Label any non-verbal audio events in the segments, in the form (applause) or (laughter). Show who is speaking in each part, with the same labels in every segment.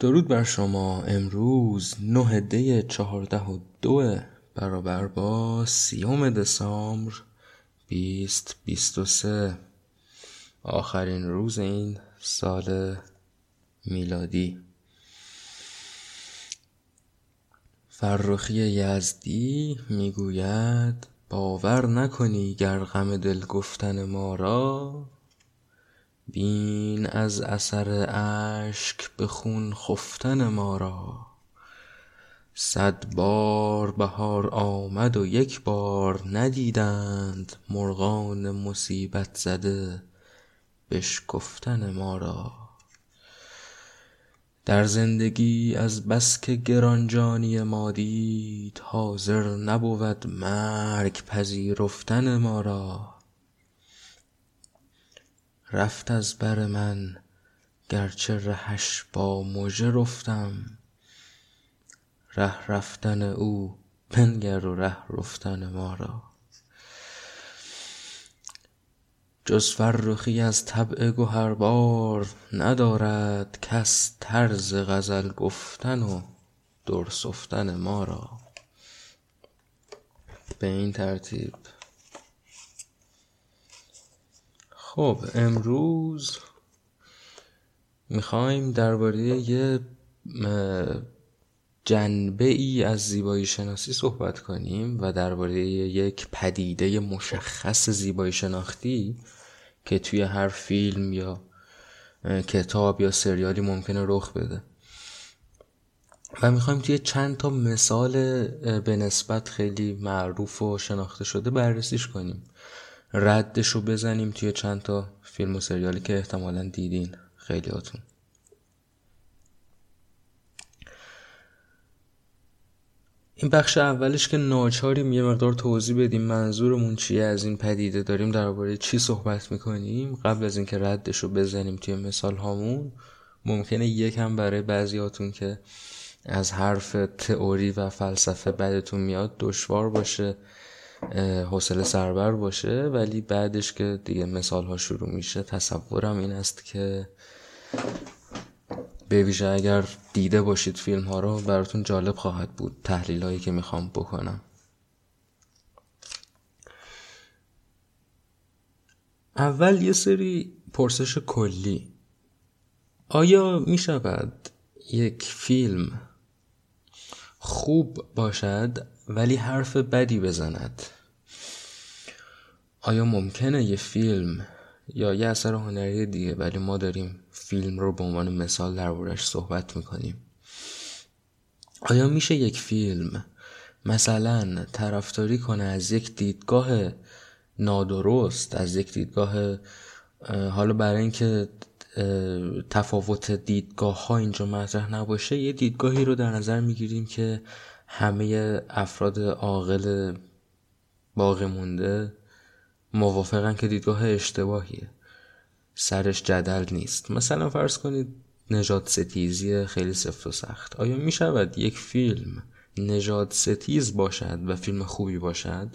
Speaker 1: درود بر شما. امروز نه دی چهارده و دو برابر با سیوم دسامبر بیست بیست و سه. آخرین روز این سال میلادی. فرخی یزدی می‌گوید باور نکنی گر غم دل گفتن ما را بین از اثر اشک به خون خفتن ما را. صد بار بهار آمد و یک بار ندیدند مرغان مصیبت زده بشکفتن ما را. در زندگی از بس که گرانجانی ما دید حاضر نبود مرگ پذیرفتن ما را. رفت از بر من گرچه رهش با مژه رفتم. ره رفتن او بنگر و ره رفتن ما را. جز فرخی از طبع گهربار ندارد کس طرز غزل گفتن و در سفتن ما را. به ترتیب خب امروز می‌خوایم درباره یه جنبه ای از زیبایی شناسی صحبت کنیم و درباره یک پدیده مشخص زیبایی شناختی که توی هر فیلم یا کتاب یا سریالی ممکنه رخ بده. و می‌خوایم توی چند تا مثال به نسبت خیلی معروف و شناخته شده بررسیش کنیم. ردش رو بزنیم توی چند تا فیلم و سریالی که احتمالا دیدین. خیلی هاتون. این بخش اولش که ناچاریم یه مقدار توضیح بدیم منظورمون چیه از این پدیده داریم درباره چی صحبت می‌کنیم. قبل از اینکه ردش رو بزنیم توی مثال هامون ممکنه یکم برای بعضیاتون که از حرف تئوری و فلسفه بدتون میاد دشوار باشه. حوصله سربر باشه. ولی بعدش که دیگه مثال ها شروع میشه تصورم این است که به ویژه اگر دیده باشید فیلم ها رو براتون جالب خواهد بود تحلیل هایی که می‌خوام بکنم. اول یه سری پرسش کلی. آیا می شود یک فیلم خوب باشد ولی حرف بدی بزند. آیا ممکنه یه فیلم یا یه اثر هنری دیگه؟ ولی ما داریم فیلم رو به عنوان مثال دربارش صحبت می‌کنیم. آیا میشه یک فیلم مثلا طرفداری کنه از یک دیدگاه نادرست از یک دیدگاه حالا برای اینکه تفاوت دیدگاه ها اینجا مطرح نباشه یه دیدگاهی رو در نظر می‌گیریم که همه افراد عاقل باقی مونده موافقن که دیدگاه اشتباهیه. سرش جدل نیست. مثلا فرض کنید نجات ستیزی خیلی سفت و سخت. آیا می شود یک فیلم نجات ستیز باشد و فیلم خوبی باشد؟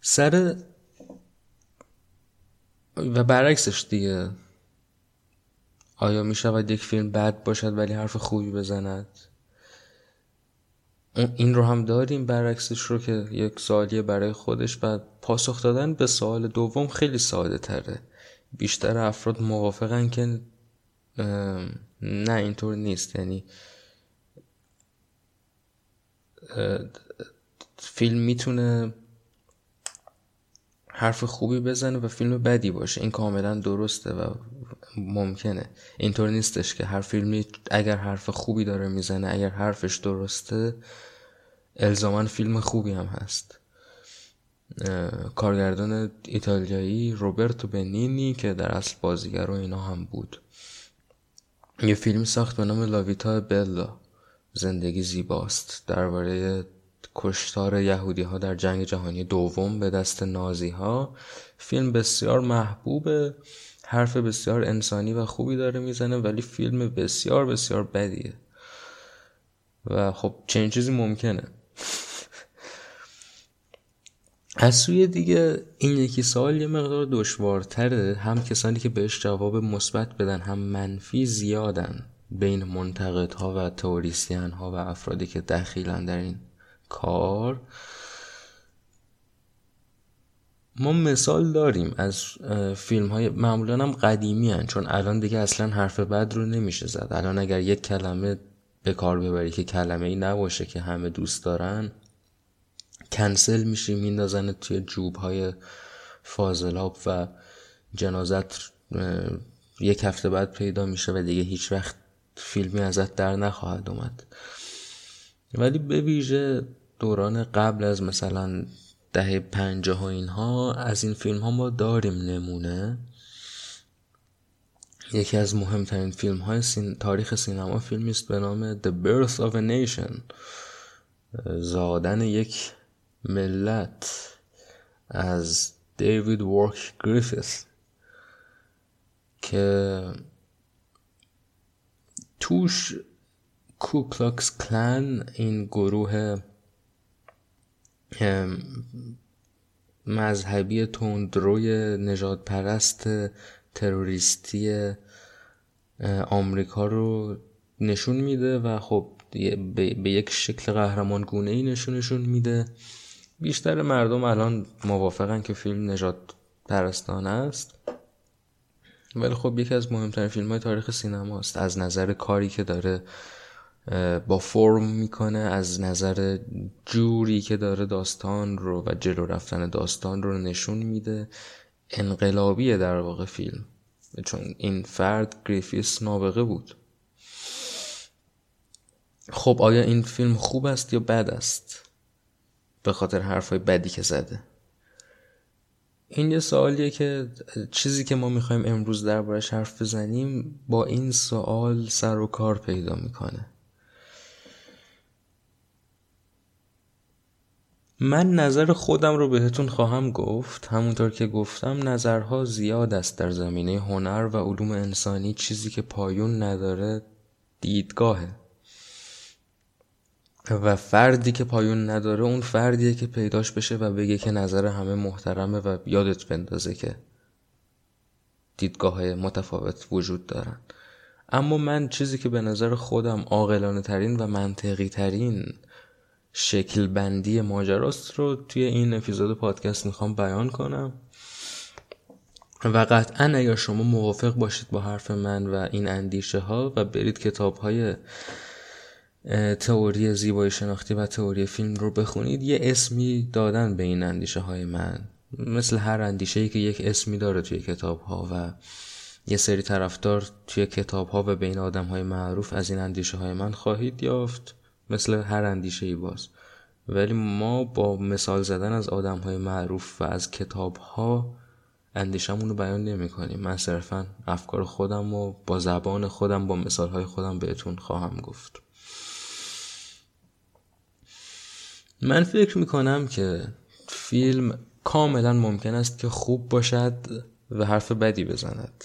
Speaker 1: سر و برعکسش دیگه. آیا می شود یک فیلم بد باشد ولی حرف خوبی بزند؟ این رو هم داریم برعکسش رو که یک سوالیه برای خودش و پاسخ دادن به سوال دوم خیلی ساده تره. بیشتر افراد موافقن که نه اینطور نیست. یعنی فیلم می‌تونه حرف خوبی بزنه و فیلم بدی باشه. این کاملا درسته و ممکنه. اینطور نیستش که هر فیلمی اگر حرف خوبی داره می‌زنه اگر حرفش درسته الزاما فیلم خوبی هم هست. کارگردان ایتالیایی روبرتو بنینی که در اصل بازیگر و اینا هم بود. یه فیلم ساخت به نام لاویتا بلا زندگی زیباست. درباره کشتار یهودی ها در جنگ جهانی دوم به دست نازی ها فیلم بسیار محبوبه حرف بسیار انسانی و خوبی داره می‌زنه ولی فیلم بسیار بسیار بدیه. و خب چنین چیزی ممکنه. (laughs) از سوی دیگه این یکی سال یه مقدار دشوارتره. هم کسانی که بهش جواب مثبت بدن هم منفی زیادن بین منتقدها و تئوریسین ها و افرادی که دخیلن در این کار. ما مثال داریم از فیلم های معمولا هم قدیمی هن چون الان دیگه اصلا حرف بد رو نمیشه زد. الان اگر یک کلمه به کار ببری که کلمه ای نباشه که همه دوست دارن کنسل میشی میندازن توی جوب های فاضلاب و جنازت یک هفته بعد پیدا میشه و دیگه هیچ وقت فیلمی ازت در نخواهد اومد. ولی به ویژه دوران قبل از مثلا دهه پنجاه و اینها از این فیلم ها ما داریم نمونه. یکی از مهمترین فیلم های تاریخ سینما فیلمی است به نام The Birth of a Nation. زادن یک ملت از دیوید وارک گریفیث که توش کوکلاکس کلن این گروه مذهبی تندروی نجات پرست تروریستی آمریکا رو نشون میده و خب به یک شکل قهرمان گونه ای نشونشون میده. بیشتر مردم الان موافقن که فیلم نجات پرستانه است. ولی خب یکی از مهمترین فیلم های تاریخ سینما است. از نظر کاری که داره با فرم می‌کنه از نظر جوری که داره داستان رو و جلو رفتن داستان رو نشون میده. انقلابیه در واقع فیلم. چون این فرد گریفیس نابغه بود. خب آیا این فیلم خوب است یا بد است؟ به خاطر حرفای بدی که زده. این یه سوالیه که چیزی که ما می‌خوایم امروز دربارش حرف بزنیم با این سوال سر و کار پیدا می‌کنه. من نظر خودم رو بهتون خواهم گفت. همونطور که گفتم نظرها زیاد است در زمینه هنر و علوم انسانی. چیزی که پایون نداره دیدگاهه. و فردی که پایون نداره اون فردیه که پیداش بشه و بگه که نظر همه محترمه و یادت بندازه که دیدگاه متفاوت وجود دارن. اما من چیزی که به نظر خودم عاقلانه ترین و منطقی ترین شکل بندی ماجراست رو توی این اپیزود پادکست می‌خوام بیان کنم. و قطعا اگر شما موافق باشید با حرف من و این اندیشه ها و برید کتاب های تئوری زیبایی شناختی و تئوری فیلم رو بخونید یه اسمی دادن به این اندیشه های من. مثل هر اندیشه ای که یک اسمی داره توی کتاب ها و یه سری طرفدار توی کتاب ها و بین آدم های معروف از این اندیشه های من خواهید یافت. مثل هر اندیشه ای باز. ولی ما با مثال زدن از آدم های معروف و از کتاب ها اندیشمون رو بیان نمی کنیم من صرفا افکار خودم و با زبان خودم با مثال های خودم بهتون خواهم گفت. من فکر می کنم که فیلم کاملا ممکن است که خوب باشد و حرف بدی بزند.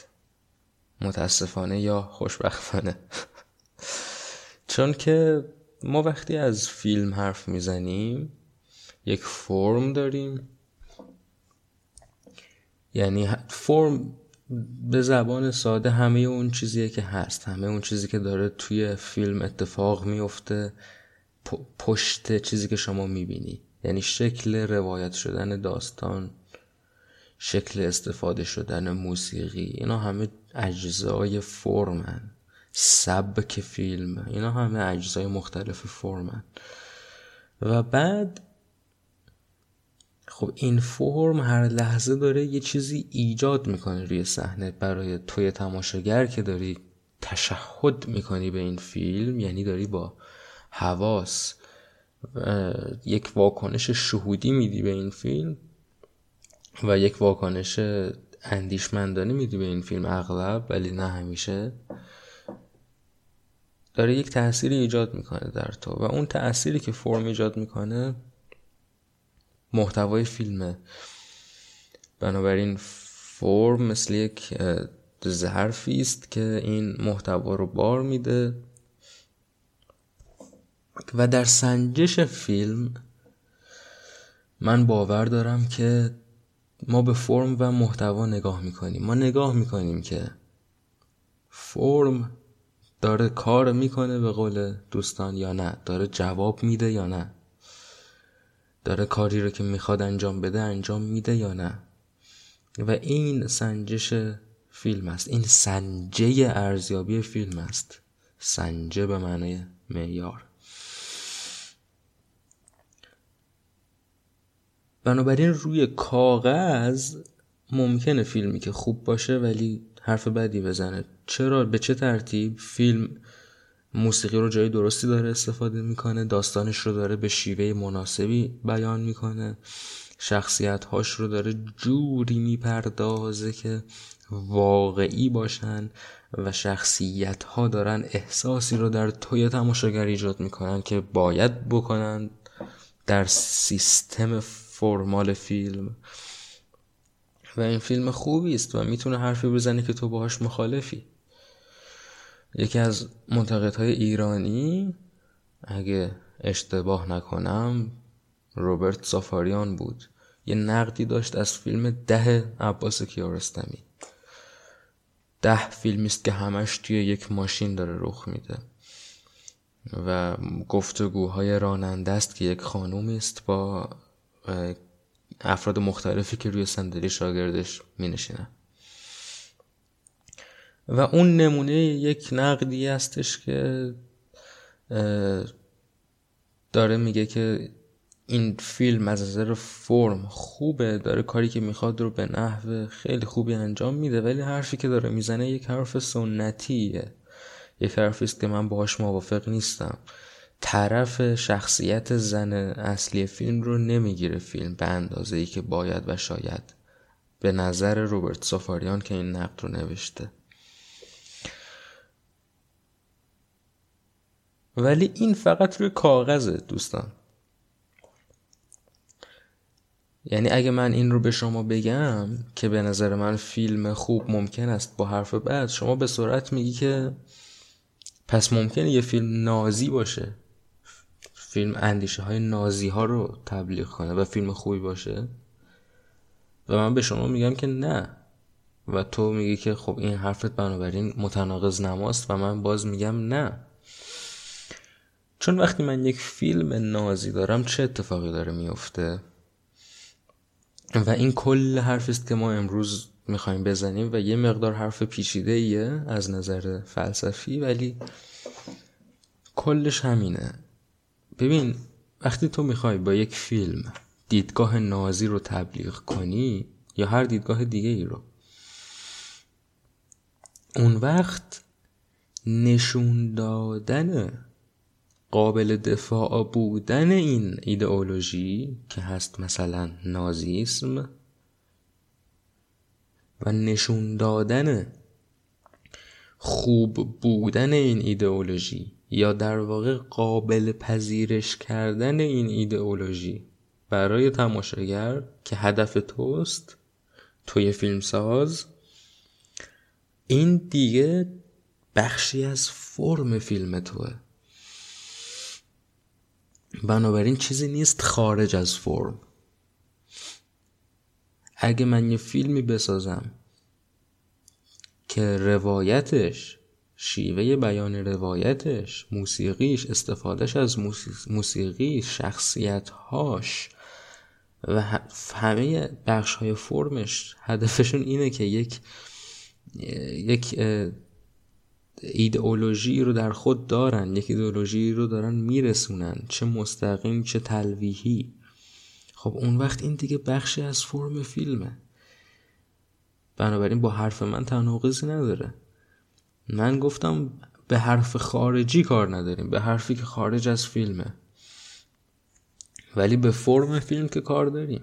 Speaker 1: متاسفانه یا خوشبختانه. (laughs) چون که ما وقتی از فیلم حرف می‌زنیم یک فرم داریم. یعنی فرم به زبان ساده همه اون چیزیه که هست. همه اون چیزی که داره توی فیلم اتفاق میفته پشت چیزی که شما می‌بینی. یعنی شکل روایت شدن داستان شکل استفاده شدن موسیقی اینا همه اجزای فرمن. سبک فیلم. اینا همه اجزای مختلف فرمن. و بعد خب این فرم هر لحظه داره یه چیزی ایجاد می‌کنه روی صحنه. برای توی تماشاگر که داری تشهد می‌کنی به این فیلم یعنی داری با حواس یک واکنش شهودی میدی به این فیلم و یک واکنش اندیشمندانه میدی به این فیلم اغلب ولی نه همیشه. داره یک تأثیری ایجاد می‌کنه در تو و اون تأثیری که فرم ایجاد می‌کنه محتوای فیلمه. بنابراین فرم مثل یک ظرفی است که این محتوا رو بار میده و در سنجش فیلم من باور دارم که ما به فرم و محتوا نگاه می‌کنیم. ما نگاه می‌کنیم که فرم داره کار می‌کنه به قول دوستان یا نه؟ داره جواب میده یا نه؟ داره کاری رو که می‌خواد انجام بده انجام میده یا نه؟ و این سنجش فیلم است. این سنجه ارزیابی فیلم است. سنجه به معنی معیار. بنابراین روی کاغذ ممکنه فیلمی که خوب باشه ولی حرف بدی بزنه. چرا؟ به چه ترتیب؟ فیلم موسیقی رو جای درستی داره استفاده می‌کنه داستانش رو داره به شیوه مناسبی بیان می‌کنه شخصیت هاش رو داره جوری می‌پردازه که واقعی باشن و شخصیت ها دارن احساسی رو در توی تماشاگر ایجاد می‌کنن که باید بکنن در سیستم فرمال فیلم. و این فیلم خوبی است و می‌تونه حرفی بزنه که تو باهاش مخالفی. یکی از منتقدهای ایرانی اگه اشتباه نکنم روبرت سافاریان بود. یه نقدی داشت از فیلم ده عباس کیارستمی. ده فیلمی است که همش توی یک ماشین داره رخ میده. و گفتگوهای راننده است که یک خانومی است با افراد مختلفی که روی صندلی شاگردش می و اون نمونه یک نقدی هستش که داره میگه که این فیلم از نظر فرم خوبه داره کاری که می‌خواد رو به نحو خیلی خوبی انجام میده ولی حرفی که داره می‌زنه یک حرف سنتیه. یک حرفی است که من باهاش موافق نیستم. طرف شخصیت زن اصلی فیلم رو نمی‌گیره فیلم به اندازه ای که باید و شاید. به نظر روبرت سافاریان که این نقد رو نوشته. ولی این فقط روی کاغذه دوستان. یعنی اگه من این رو به شما بگم که به نظر من فیلم خوب ممکن است با حرف بعد شما به سرعت میگی که پس ممکنه یه فیلم نازی باشه. فیلم اندیشه های نازی ها رو تبلیغ کنه و فیلم خوبی باشه؟ و من به شما میگم که نه. و تو میگی که خب این حرفت بنابراین متناقض نماست و من باز میگم نه. چون وقتی من یک فیلم نازی دارم چه اتفاقی داره میفته؟ و این کل حرف است که ما امروز می‌خوایم بزنیم و یه مقدار حرف پیچیده ایه از نظر فلسفی ولی کلش همینه. ببین وقتی تو می‌خوای با یک فیلم دیدگاه نازی رو تبلیغ کنی یا هر دیدگاه دیگه ای رو اون وقت نشون دادن قابل دفاع بودن این ایدئولوژی که هست مثلا نازیسم و نشون دادن خوب بودن این ایدئولوژی یا در واقع قابل پذیرش کردن این ایدئولوژی برای تماشاگر که هدف توست توی فیلمساز این دیگه بخشی از فرم فیلم توه. بنابراین چیزی نیست خارج از فرم. اگه من یه فیلمی بسازم که روایتش شیوه بیان روایتش موسیقیش استفادهش از موسیقی شخصیتهاش و همه بخش های فرمش هدفشون اینه که یک یک ایدئولوژی رو در خود دارن یک ایدئولوژی رو دارن میرسونن چه مستقیم چه تلویحی. خب اون وقت این دیگه بخشی از فرم فیلمه. بنابراین با حرف من تناقضی نداره. من گفتم به حرف خارجی کار نداریم به حرفی که خارج از فیلمه. ولی به فرم فیلم که کار داریم.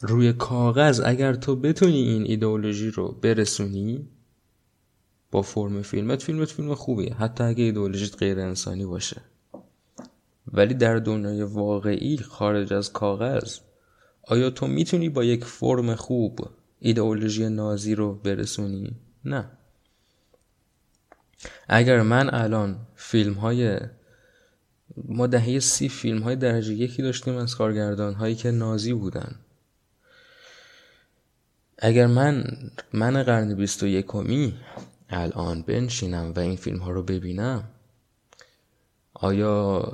Speaker 1: روی کاغذ اگر تو بتونی این ایدئولوژی رو برسونی با فرم فیلمت فیلمت فیلم خوبیه. حتی اگه ایدئولوژیت غیر انسانی باشه. ولی در دنیای واقعی خارج از کاغذ آیا تو می‌تونی با یک فرم خوب ایدئولوژی نازی رو برسونی؟ نه. اگر من الان فیلم های ما دهه سی فیلم های درجه یکی داشتیم از کارگردان هایی که نازی بودن. اگر من من قرن بیست و یکمی الان بنشینم و این فیلم ها رو ببینم آیا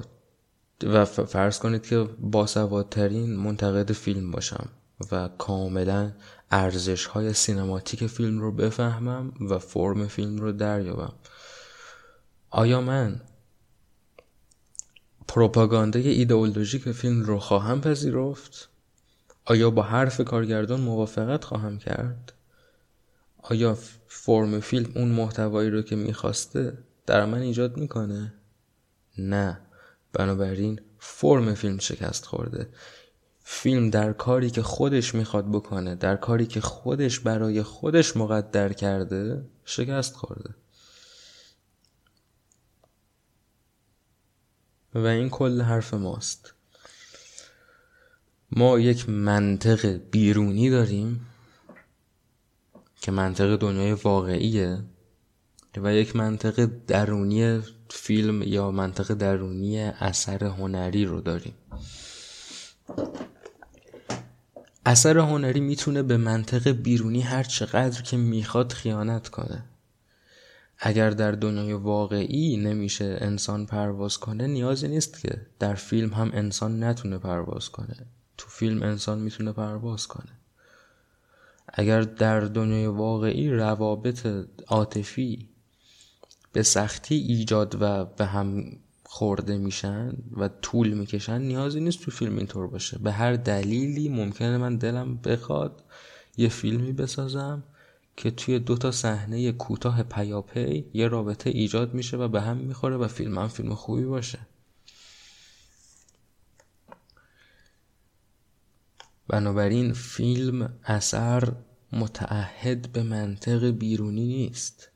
Speaker 1: و فرض کنید که باسوادترین منتقد فیلم باشم و کاملا ارزش های سینماتیک فیلم رو بفهمم و فرم فیلم رو دریابم. آیا من پروپاگاندای ایدئولوژیک فیلم رو خواهم پذیرفت؟ آیا با حرف کارگردان موافقت خواهم کرد؟ آیا فرم فیلم اون محتوایی رو که می‌خواسته در من ایجاد می‌کنه؟ نه. بنابراین فرم فیلم شکست خورده. فیلم در کاری که خودش می‌خواد بکنه در کاری که خودش برای خودش مقدر کرده شکست خورده. و این کل حرف ماست. ما یک منطق بیرونی داریم که منطق دنیای واقعیه و یک منطق درونی فیلم یا منطق درونی اثر هنری رو داریم. اثر هنری می‌تونه به منطق بیرونی هر چقدر که می‌خواد خیانت کنه. اگر در دنیای واقعی نمیشه انسان پرواز کنه نیازی نیست که در فیلم هم انسان نتونه پرواز کنه. تو فیلم انسان می‌تونه پرواز کنه. اگر در دنیای واقعی روابط عاطفی به سختی ایجاد و به هم خورده میشن و طول می‌کشن نیازی نیست تو فیلم اینطور باشه. به هر دلیلی ممکنه من دلم بخواد یه فیلمی بسازم که توی دو تا صحنه کوتاه پیاپی یه رابطه ایجاد میشه و به هم می‌خوره و فیلم هم فیلم خوبی باشه. بنابراین فیلم اثر متعهد به منطق بیرونی نیست.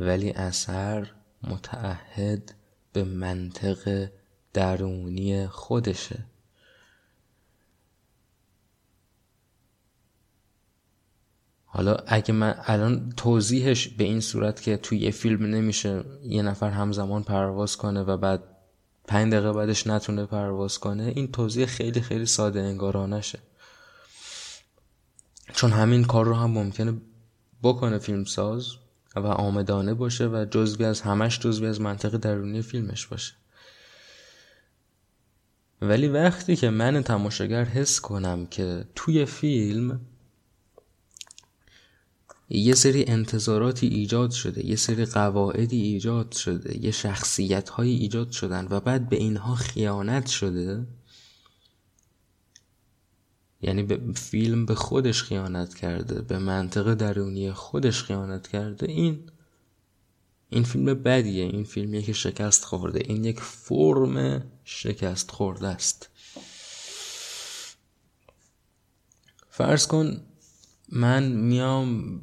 Speaker 1: ولی اثر متعهد به منطق درونی خودشه. حالا اگه من الان توضیحش به این صورت که توی یه فیلم نمیشه یه نفر همزمان پرواز کنه و بعد پنج دقیقه بعدش نتونه پرواز کنه این توضیح خیلی خیلی ساده انگارانشه. چون همین کار رو هم ممکنه بکنه فیلمساز. و آمدانه باشه و جزوی از همش جزوی از منطق درونی فیلمش باشه. ولی وقتی که من تماشاگر حس کنم که توی فیلم یه سری انتظاراتی ایجاد شده یه سری قواعدی ایجاد شده یه شخصیت ایجاد شدن و بعد به اینها خیانت شده یعنی به فیلم به خودش خیانت کرده به منطق درونی خودش خیانت کرده. این این فیلم بدیه. این فیلمیه که شکست خورده. این یک فرم شکست خورده است. فرض کن من میام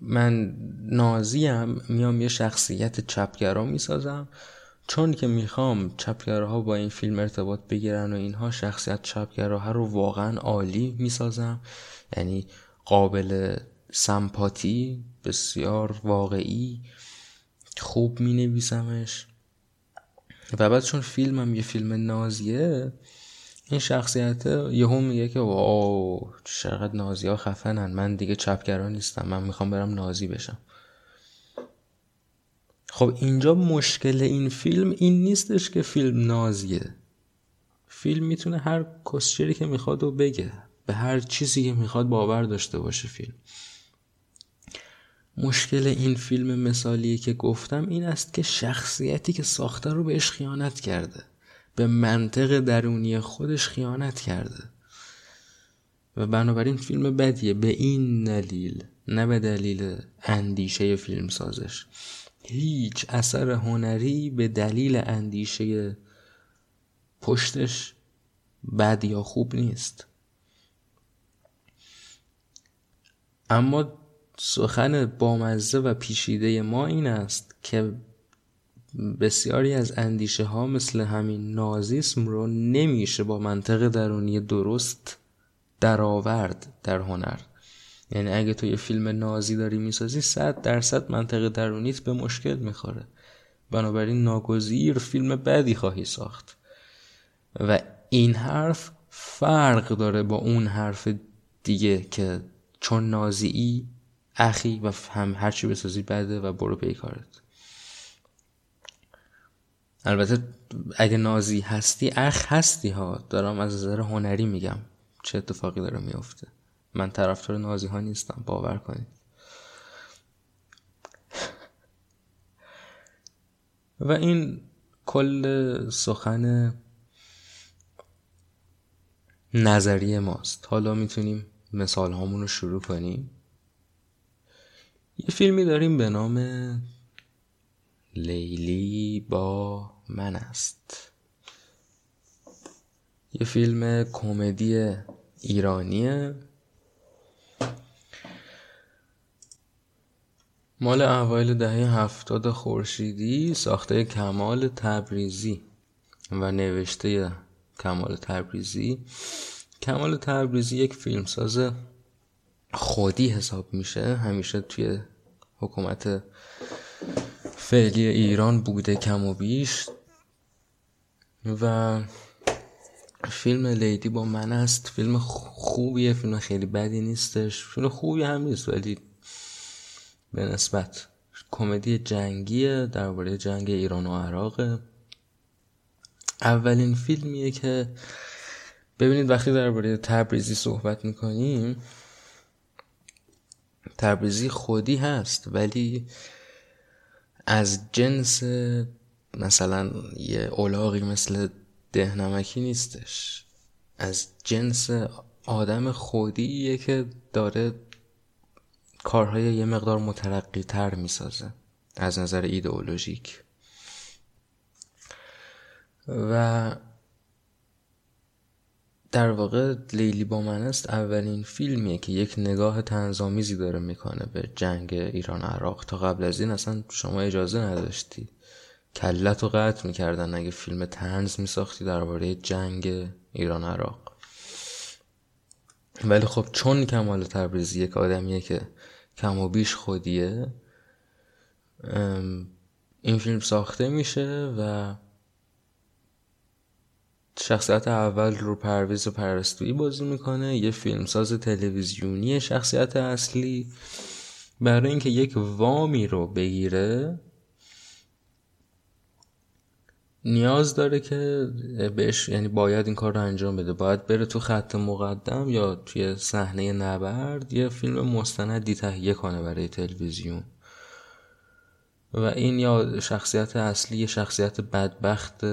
Speaker 1: من نازیم میام یه شخصیت چپگرا می‌سازم. چون که می‌خوام چپگراها با این فیلم ارتباط بگیرن و اینها شخصیت چپگراها رو واقعا عالی می‌سازم. یعنی قابل سمپاتی بسیار واقعی خوب می نویسمش و بعد چون فیلمم یه فیلم نازیه این شخصیت یهو میگه که واو چقدر نازی ها خفنن. من دیگه چپگرا نیستم من می‌خوام برم نازی بشم. خب اینجا مشکل این فیلم این نیستش که فیلم نازیه. فیلم می‌تونه هر کسچری که می‌خواد و بگه. به هر چیزی که می‌خواد باور داشته باشه فیلم. مشکل این فیلم مثالی که گفتم این است که شخصیتی که ساخته رو بهش خیانت کرده. به منطق درونی خودش خیانت کرده. و بنابراین فیلم بدیه. به این دلیل نه به دلیل اندیشه فیلم سازش هیچ اثر هنری به دلیل اندیشه پشتش بد یا خوب نیست. اما سخن بامزه و پیشیده ما این است که بسیاری از اندیشه ها مثل همین نازیسم رو نمیشه با منطق درونی درست درآورد در هنر. یعنی اگه تو یه فیلم نازی داری می‌سازی صد درصد منطق درونیت به مشکل می‌خوره. بنابراین ناگزیر فیلم بدی خواهی ساخت. و این حرف فرق داره با اون حرف دیگه که چون نازی اخی و هم هرچی بسازی بده و برو پیکارت البته اگه نازی هستی اخ هستی ها. دارم از نظر هنری میگم چه اتفاقی داره میفته من طرفدار نازی ها نیستم باور کنید. و این کل سخن نظریه ماست. حالا می‌تونیم مثال هامون رو شروع کنیم. یه فیلمی داریم به نام لیلی با من است. یه فیلم کمدی ایرانیه. مال اوایل دهه هفتاد خورشیدی ساخته کمال تبریزی و نوشته کمال تبریزی. کمال تبریزی یک فیلمساز خودی حساب میشه. همیشه توی حکومت فعلی ایران بوده کم و بیش. و فیلم لیدی با من است. فیلم خوبیه فیلم خیلی بدی نیستش. فیلم خوبی هم نیست ولی به نسبت کمدی جنگیه درباره جنگ ایران و عراق اولین فیلمیه که ببینید وقتی درباره تبریزی صحبت می‌کنیم تبریزی خودی هست ولی از جنس مثلا یه اولاغی مثل دهنمکی نیستش. از جنس آدم خودیه که داره کارهای یه مقدار مترقی تر می‌سازه از نظر ایدئولوژیک. و در واقع لیلی با من است. اولین فیلمیه که یک نگاه تنظامیزی داره می‌کنه به جنگ ایران عراق. تا قبل از این اصلا شما اجازه نداشتی. کلت رو قطع می‌کردن. اگه فیلم تنز میساختی درباره جنگ ایران عراق. ولی خب چون کمال تبریزی یک آدمیه که کم و بیش خودیه. این فیلم ساخته میشه و شخصیت اول رو پرویز و پرستویی بازی می‌کنه. یه فیلمساز تلویزیونی شخصیت اصلی. برای اینکه یک وامی رو بگیره نیاز داره که بهش یعنی باید این کار رو انجام بده. باید بره تو خط مقدم یا توی صحنه نبرد یه فیلم مستندی تهیه کنه برای تلویزیون. و این یا شخصیت اصلی شخصیت بدبخت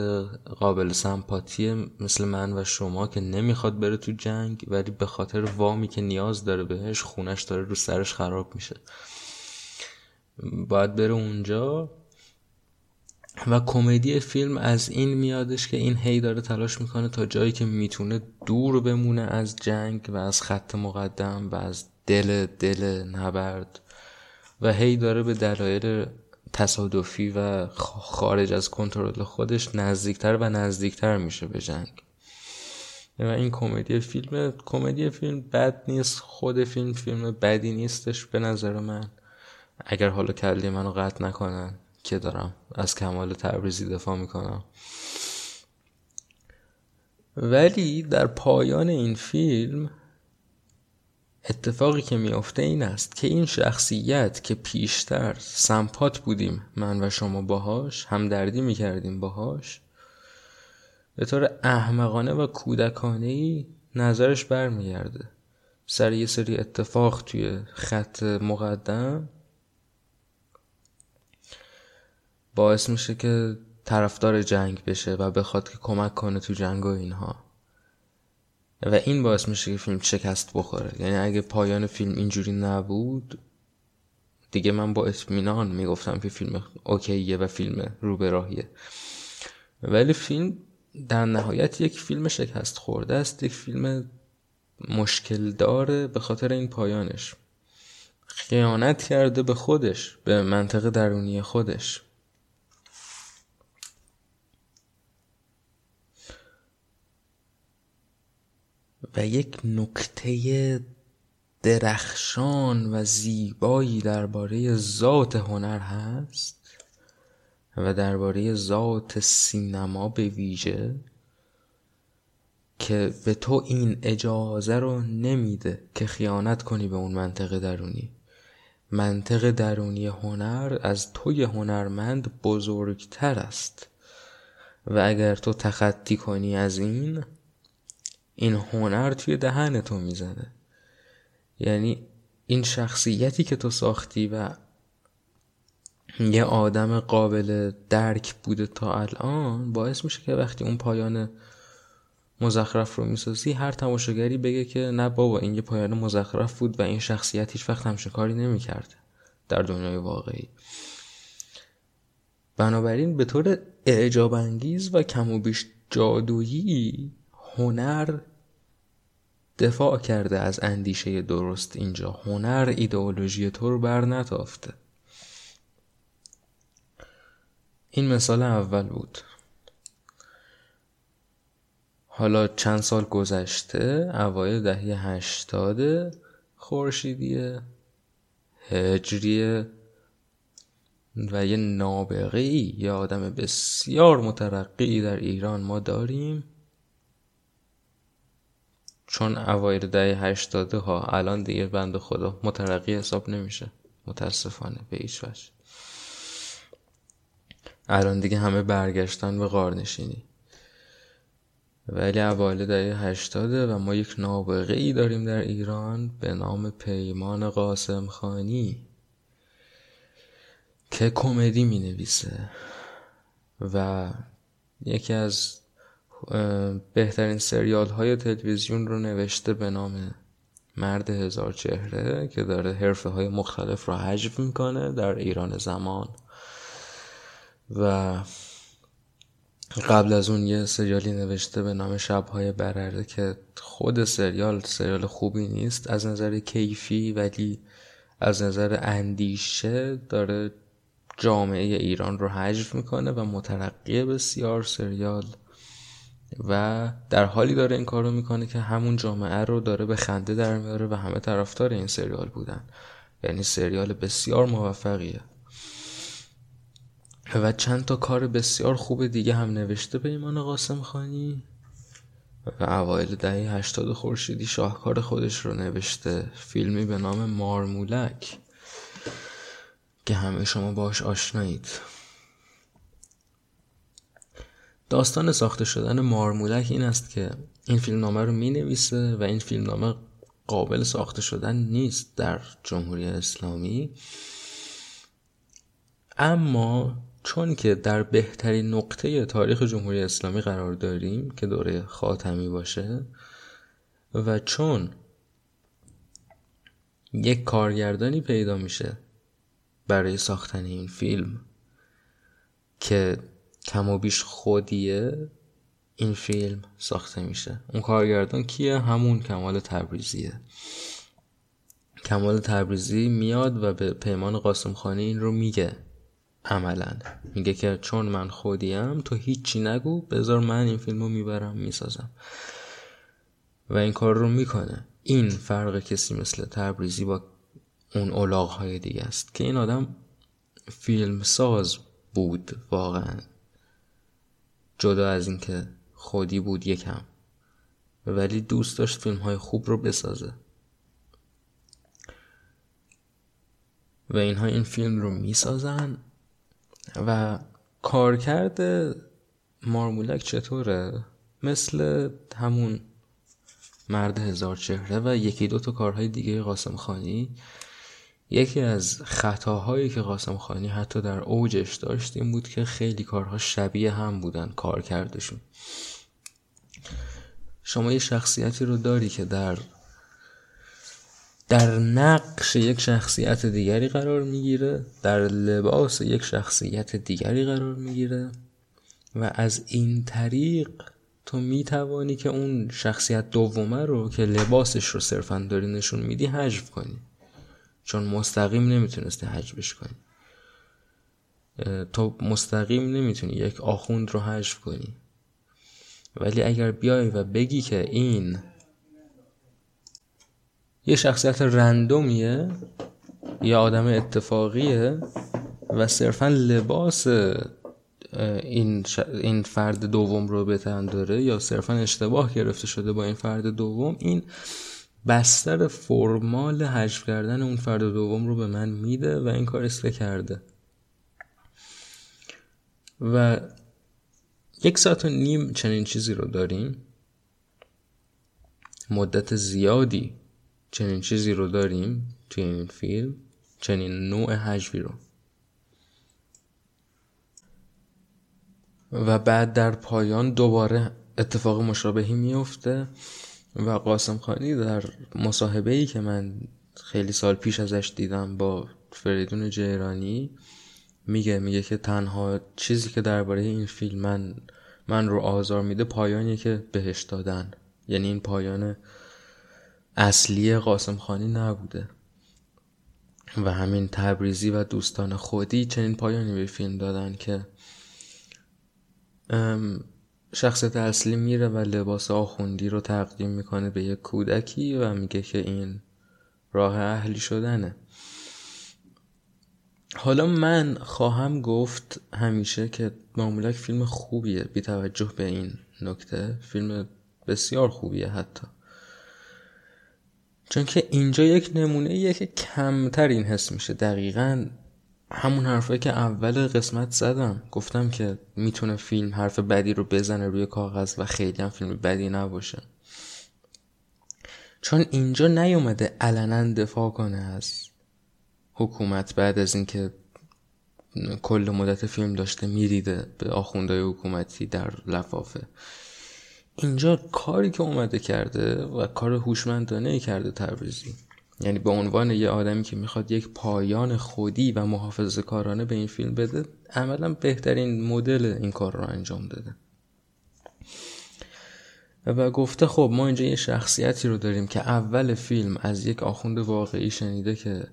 Speaker 1: قابل سمپاتی مثل من و شما که نمی‌خواد بره تو جنگ ولی به خاطر وامی که نیاز داره بهش خونش داره رو سرش خراب میشه. باید بره اونجا و کمدی فیلم از این میادش که این هی داره تلاش می‌کنه تا جایی که می‌تونه دور بمونه از جنگ و از خط مقدم و از دل دل نبرد و هی داره به دلایل تصادفی و خارج از کنترل خودش نزدیکتر و نزدیکتر میشه به جنگ. و این کمدی فیلم کمدی فیلم بد نیست خود فیلم فیلم بدی نیستش به نظر من. اگر حالا کلی منو قطع نکنن. که دارم. از کمال تبریزی دفاع می‌کنم. ولی در پایان این فیلم اتفاقی که میافته این است که این شخصیت که پیشتر سمپات بودیم من و شما باهاش همدردی می‌کردیم باهاش به طور احمقانه و کودکانه ای نظرش برمیگرده. سر یه سری اتفاق توی خط مقدم باعث میشه که طرفدار جنگ بشه و بخواد که کمک کنه تو جنگ و اینها. و این باعث میشه که فیلم شکست بخوره. یعنی اگه پایان فیلم اینجوری نبود دیگه من با اطمینان می‌گفتم که فیلم اوکیه و فیلم رو به راهیه ولی فیلم در نهایت یک فیلم شکست خورده است یک فیلم مشکل داره به خاطر این پایانش. خیانت کرده به خودش به منطقه درونی خودش. و یک نکته درخشان و زیبایی درباره ذات هنر هست و درباره ذات سینما به ویژه که به تو این اجازه رو نمیده که خیانت کنی به اون منطق درونی. منطق درونی هنر از توی هنرمند بزرگتر است. و اگر تو تخطی کنی از این این هنر توی دهن تو می‌زنه. یعنی این شخصیتی که تو ساختی و یه آدم قابل درک بوده تا الان باعث میشه که وقتی اون پایان مزخرف رو می‌سازی هر تماشاگری بگه که نه بابا این یه پایان مزخرف بود و این شخصیت هیچ وقت همچین کاری نمی‌کرده در دنیای واقعی. بنابراین به طور اعجاب انگیز و کم و بیش جادویی هنر دفاع کرده از اندیشه درست اینجا. هنر ایدئولوژی تو رو بر نتافته این مثال اول بود. حالا چند سال گذشته؟ اوایل دهه هشتاد خورشیدی هجری و یه نابغه یه آدم بسیار مترقی در ایران ما داریم. چون اوایل دهه هشتاده ها الان دیگه بند خدا مترقی حساب نمیشه. متاسفانه به هیچ وجه. الان دیگه همه برگشتن به غارنشینی. ولی اوایل دهه هشتاده و ما یک نابغه ای داریم در ایران به نام پیمان قاسم خانی که کمدی می نویسه و یکی از بهترین سریال های تلویزیون رو نوشته به نام مرد هزار چهره که داره حرفه های مختلف رو حجب می‌کنه در ایران زمان. و قبل از اون یه سریالی نوشته به نام شبهای برره که خود سریال سریال خوبی نیست. از نظر کیفی ولی از نظر اندیشه داره جامعه ایران رو حجف می‌کنه و مترقی بسیار سریال. و در حالی داره این کار رو می‌کنه که همون جامعه رو داره به خنده در میاره و همه طرفدار این سریال بودن. یعنی سریال بسیار موفقیه. و چند تا کار بسیار خوب دیگه هم نوشته به ایمان قاسم خانی. و اوایل دهه هشتاد خورشیدی شاهکار خودش رو نوشته. فیلمی به نام مارمولک. که همه شما باش آشنایید. داستان ساخته شدن مارمولک این است که این فیلم نامه رو می نویسه و این فیلم نامه قابل ساخته شدن نیست در جمهوری اسلامی. اما چون که در بهترین نقطه تاریخ جمهوری اسلامی قرار داریم که دوره خاتمی باشه و چون یک کارگردانی پیدا میشه برای ساختن این فیلم که کم و بیش خودیه این فیلم ساخته میشه. اون کارگردان کیه؟ همون کمال تبریزیه. کمال تبریزی میاد و به پیمان قاسم خانه این رو میگه. عملا. میگه که چون من خودیم تو هیچی نگو بذار من این فیلم رو می‌برم می‌سازم. و این کار رو می‌کنه. این فرق کسی مثل تبریزی با اون اولاغ های دیگه است. که این آدم فیلم ساز بود واقعا. جدا از اینکه خودی بود یکم. ولی دوست داشت فیلم های خوب رو بسازه. و اینها این فیلم رو می‌سازن و کارکرد مارمولک چطوره؟ مثل همون مرد هزار چهره و یکی دو تا کارهای دیگه قاسم خانی. یکی از خطاهایی که قاسم خانی حتی در اوجش داشت این بود که خیلی کارها شبیه هم بودن کار کردشون. شما یه شخصیتی رو داری که در در نقش یک شخصیت دیگری قرار می‌گیره در لباس یک شخصیت دیگری قرار می‌گیره و از این طریق تو می‌توانی که اون شخصیت دومه رو که لباسش رو صرفا داری نشون میدی حجف کنی. چون مستقیم نمی‌تونستی حجبش کنی. تو مستقیم نمی‌تونی یک آخوند رو حجف کنی. ولی اگر بیای و بگی که این یه شخصیت رندومیه یه آدم اتفاقیه و صرفا لباس این, این فرد دوم رو به داره یا صرفا اشتباه گرفته شده با این فرد دوم این بستر فرمال حجف کردن اون فرد دوم رو به من میده و این کار است کرده. و یک ساعت و نیم چنین چیزی رو داریم. مدت زیادی چنین چیزی رو داریم توی این فیلم چنین نوع حجوی رو. و بعد در پایان دوباره اتفاق مشابهی میفته و قاسم خانی در مصاحبه ای که من خیلی سال پیش ازش دیدم با فریدون جیرانی میگه میگه که تنها چیزی که درباره این فیلم من من رو آزار میده پایانی که بهش دادن. یعنی این پایان اصلی قاسم خانی نبوده. و همین تبریزی و دوستان خودی چنین پایانی به فیلم دادن که شخصیت اصلی میره و لباس آخوندی رو تقدیم می‌کنه به یک کودکی و میگه که این راه اهلی شدنه. حالا من خواهم گفت همیشه که معمولک فیلم خوبیه بی توجه به این نکته فیلم بسیار خوبیه حتی. چون که اینجا یک نمونه ایه که کمتر این حس میشه. دقیقا همون حرفایی که اول قسمت زدم. گفتم که می‌تونه فیلم حرف بدی رو بزنه روی کاغذ و خیلی هم فیلم بدی نباشه. چون اینجا نیومده علنا دفاع کنه از حکومت بعد از اینکه کل مدت فیلم داشته میریده به آخوندهای حکومتی در لفافه. اینجا کاری که اومده کرده و کار هوشمندانه کرده تبریزی. یعنی به عنوان یه آدمی که می‌خواد یک پایان خودی و محافظه کارانه به این فیلم بده عملا بهترین مدل این کار رو انجام داده. و گفته خب ما اینجا یه شخصیتی رو داریم که اول فیلم از یک آخوند واقعی شنیده که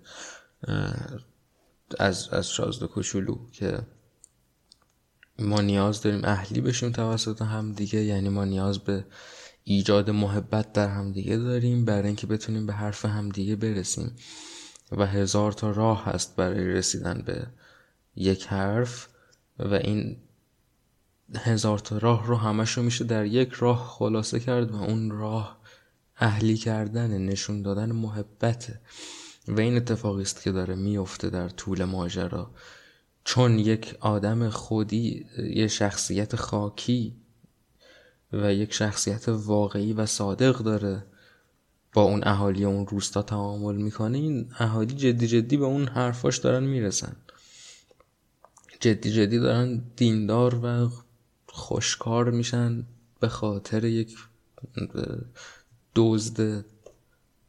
Speaker 1: از از شازده کوچولو که ما نیاز داریم اهلی بشیم توسط هم دیگه یعنی ما نیاز به ایجاد محبت در همدیگه داریم برای اینکه بتونیم به حرف همدیگه برسیم. و هزار تا راه هست برای رسیدن به یک حرف و این هزار تا راه رو همش رو میشه در یک راه خلاصه کرد و اون راه اهلی کردن نشون دادن محبته و این اتفاقی است که داره میفته در طول ماجرا. چون یک آدم خودی یه شخصیت خاکی و یک شخصیت واقعی و صادق داره. با اون اهالی اون روستا تعامل می‌کنه این اهالی جدی جدی به اون حرفاش دارن می‌رسن. جدی جدی دارن دیندار و خوشکار میشن به خاطر یک دزد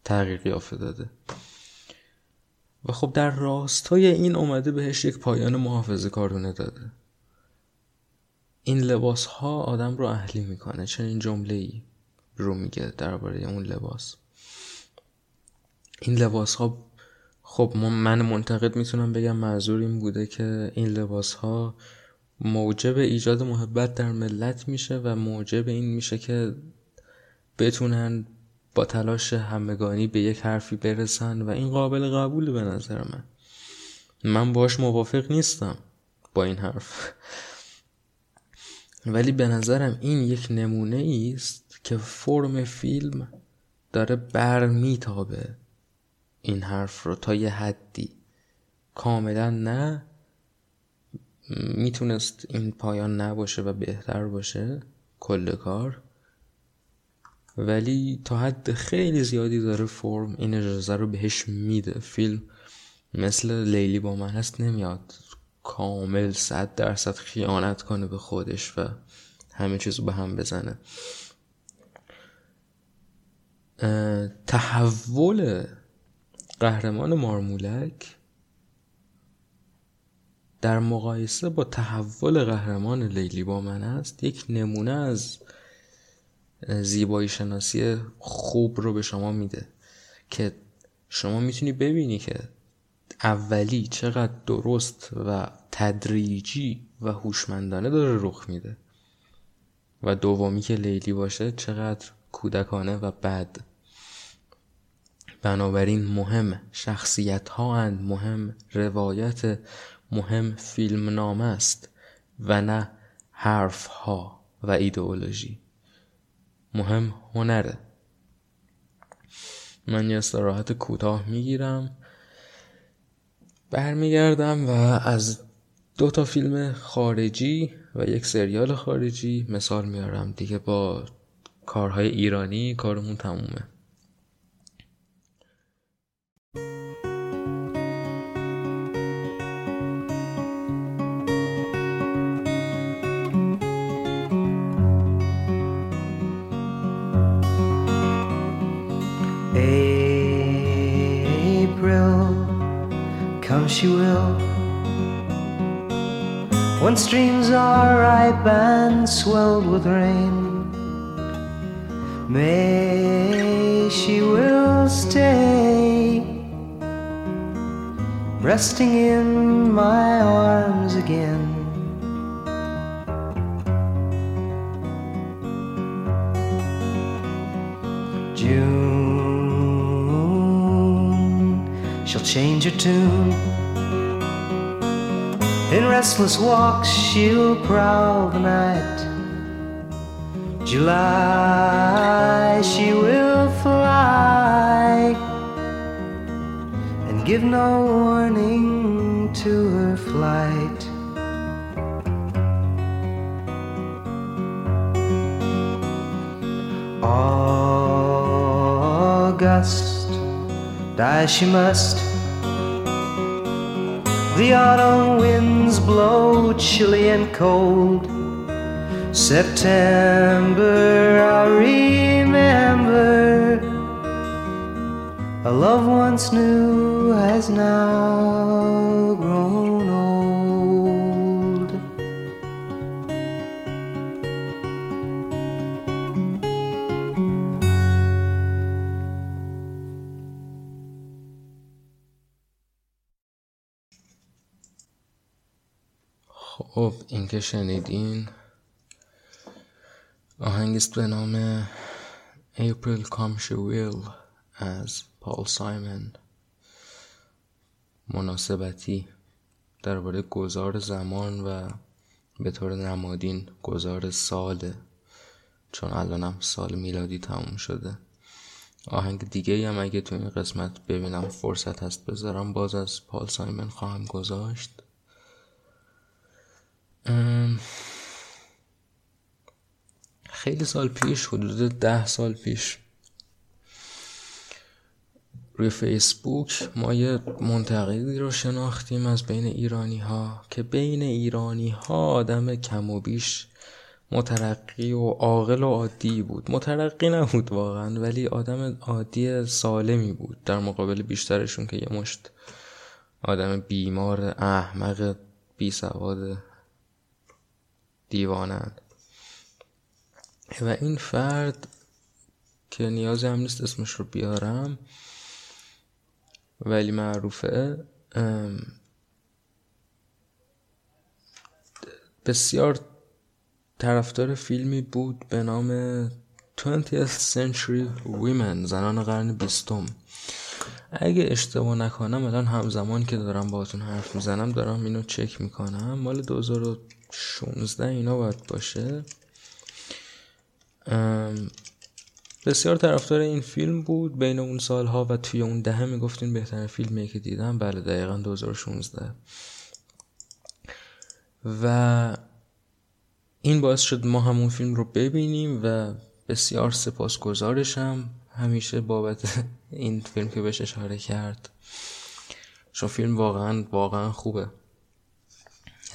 Speaker 1: تغییر یافته داده و خب در راستای این اومده بهش یک پایان محافظه کارونه داده. این لباس ها آدم رو اهلی می‌کنه. چنین جمله ای رو میگه درباره اون لباس. این لباس ها خب من منتقد می‌تونم بگم معذور این بوده که این لباس ها موجب ایجاد محبت در ملت میشه و موجب این میشه که بتونن با تلاش همگانی به یک حرفی برسن و این قابل قبول به نظر من. من باش موافق نیستم با این حرف. ولی به نظرم این یک نمونه است که فرم فیلم داره بر میتابه این حرف رو تا یه حدی. کاملا نه. می‌تونست این پایان نباشه و بهتر باشه کل کار. ولی تا حد خیلی زیادی داره فرم این اجازه رو بهش میده. فیلم مثل لیلی با من هست نمیاد کامل صد درصد خیانت کنه به خودش و همه چیز به هم بزنه. تحول قهرمان مارمولک در مقایسه با تحول قهرمان لیلی با من است یک نمونه از زیبایی شناسی خوب رو به شما میده که شما می‌تونی ببینی که اولی چقدر درست و تدریجی و هوشمندانه داره رخ میده. و دومی که لیلی باشه چقدر کودکانه و بد. بنابراین مهم شخصیت ها اند مهم روایت مهم فیلم نام است و نه حرف ها و ایدئولوژی. مهم هنره. من یه استراحت کوتاه می‌گیرم. برمیگردم و از دو تا فیلم خارجی و یک سریال خارجی مثال میارم. دیگه با کارهای ایرانی کارمون تمومه.
Speaker 2: And swelled with rain, May she will stay, resting in my arms again. June, she'll change her tune restless walks, she'll prowl the night. July, she will fly and give no warning to her flight. August, die she must the autumn winds blow chilly and cold. September, I remember. A love once new has now
Speaker 1: که شنیدین. آهنگست به نام April Come She Will از پال سایمن مناسبتی درباره گذار زمان و به طور نمادین گذار ساله چون الانم سال میلادی تموم شده. آهنگ دیگه هم اگه تو این قسمت ببینم فرصت هست بذارم باز از پال سایمن خواهم گذاشت. خیلی سال پیش حدود ده سال پیش روی فیسبوک ما یه منتقدی رو شناختیم از بین ایرانی ها که بین ایرانی ها آدم کم و بیش مترقی و عاقل و عادی بود. مترقی نبود واقعا ولی آدم عادی سالمی بود. در مقابل بیشترشون که یه مشت آدم بیمار احمق بی سواد دیوانند. و این فرد که نیازی هم نیست اسمش رو بیارم ولی معروفه بسیار طرفدار فیلمی بود به نام 20th Century Women زنان قرن بیستم. اگه اشتباه نکنم الان همزمان که دارم باهاتون حرف می‌زنم دارم اینو چک می‌کنم. مال 2016 اینا باید باشه. بسیار طرفدار این فیلم بود. بین اون سالها و توی اون دهه می‌گفتین بهترین فیلمی که دیدم. بله دقیقا 2016 و این باعث شد ما همون فیلم رو ببینیم و بسیار سپاسگزارشم. همیشه بابت این فیلم که بهش اشاره کرد. چون فیلم واقعا واقعا خوبه.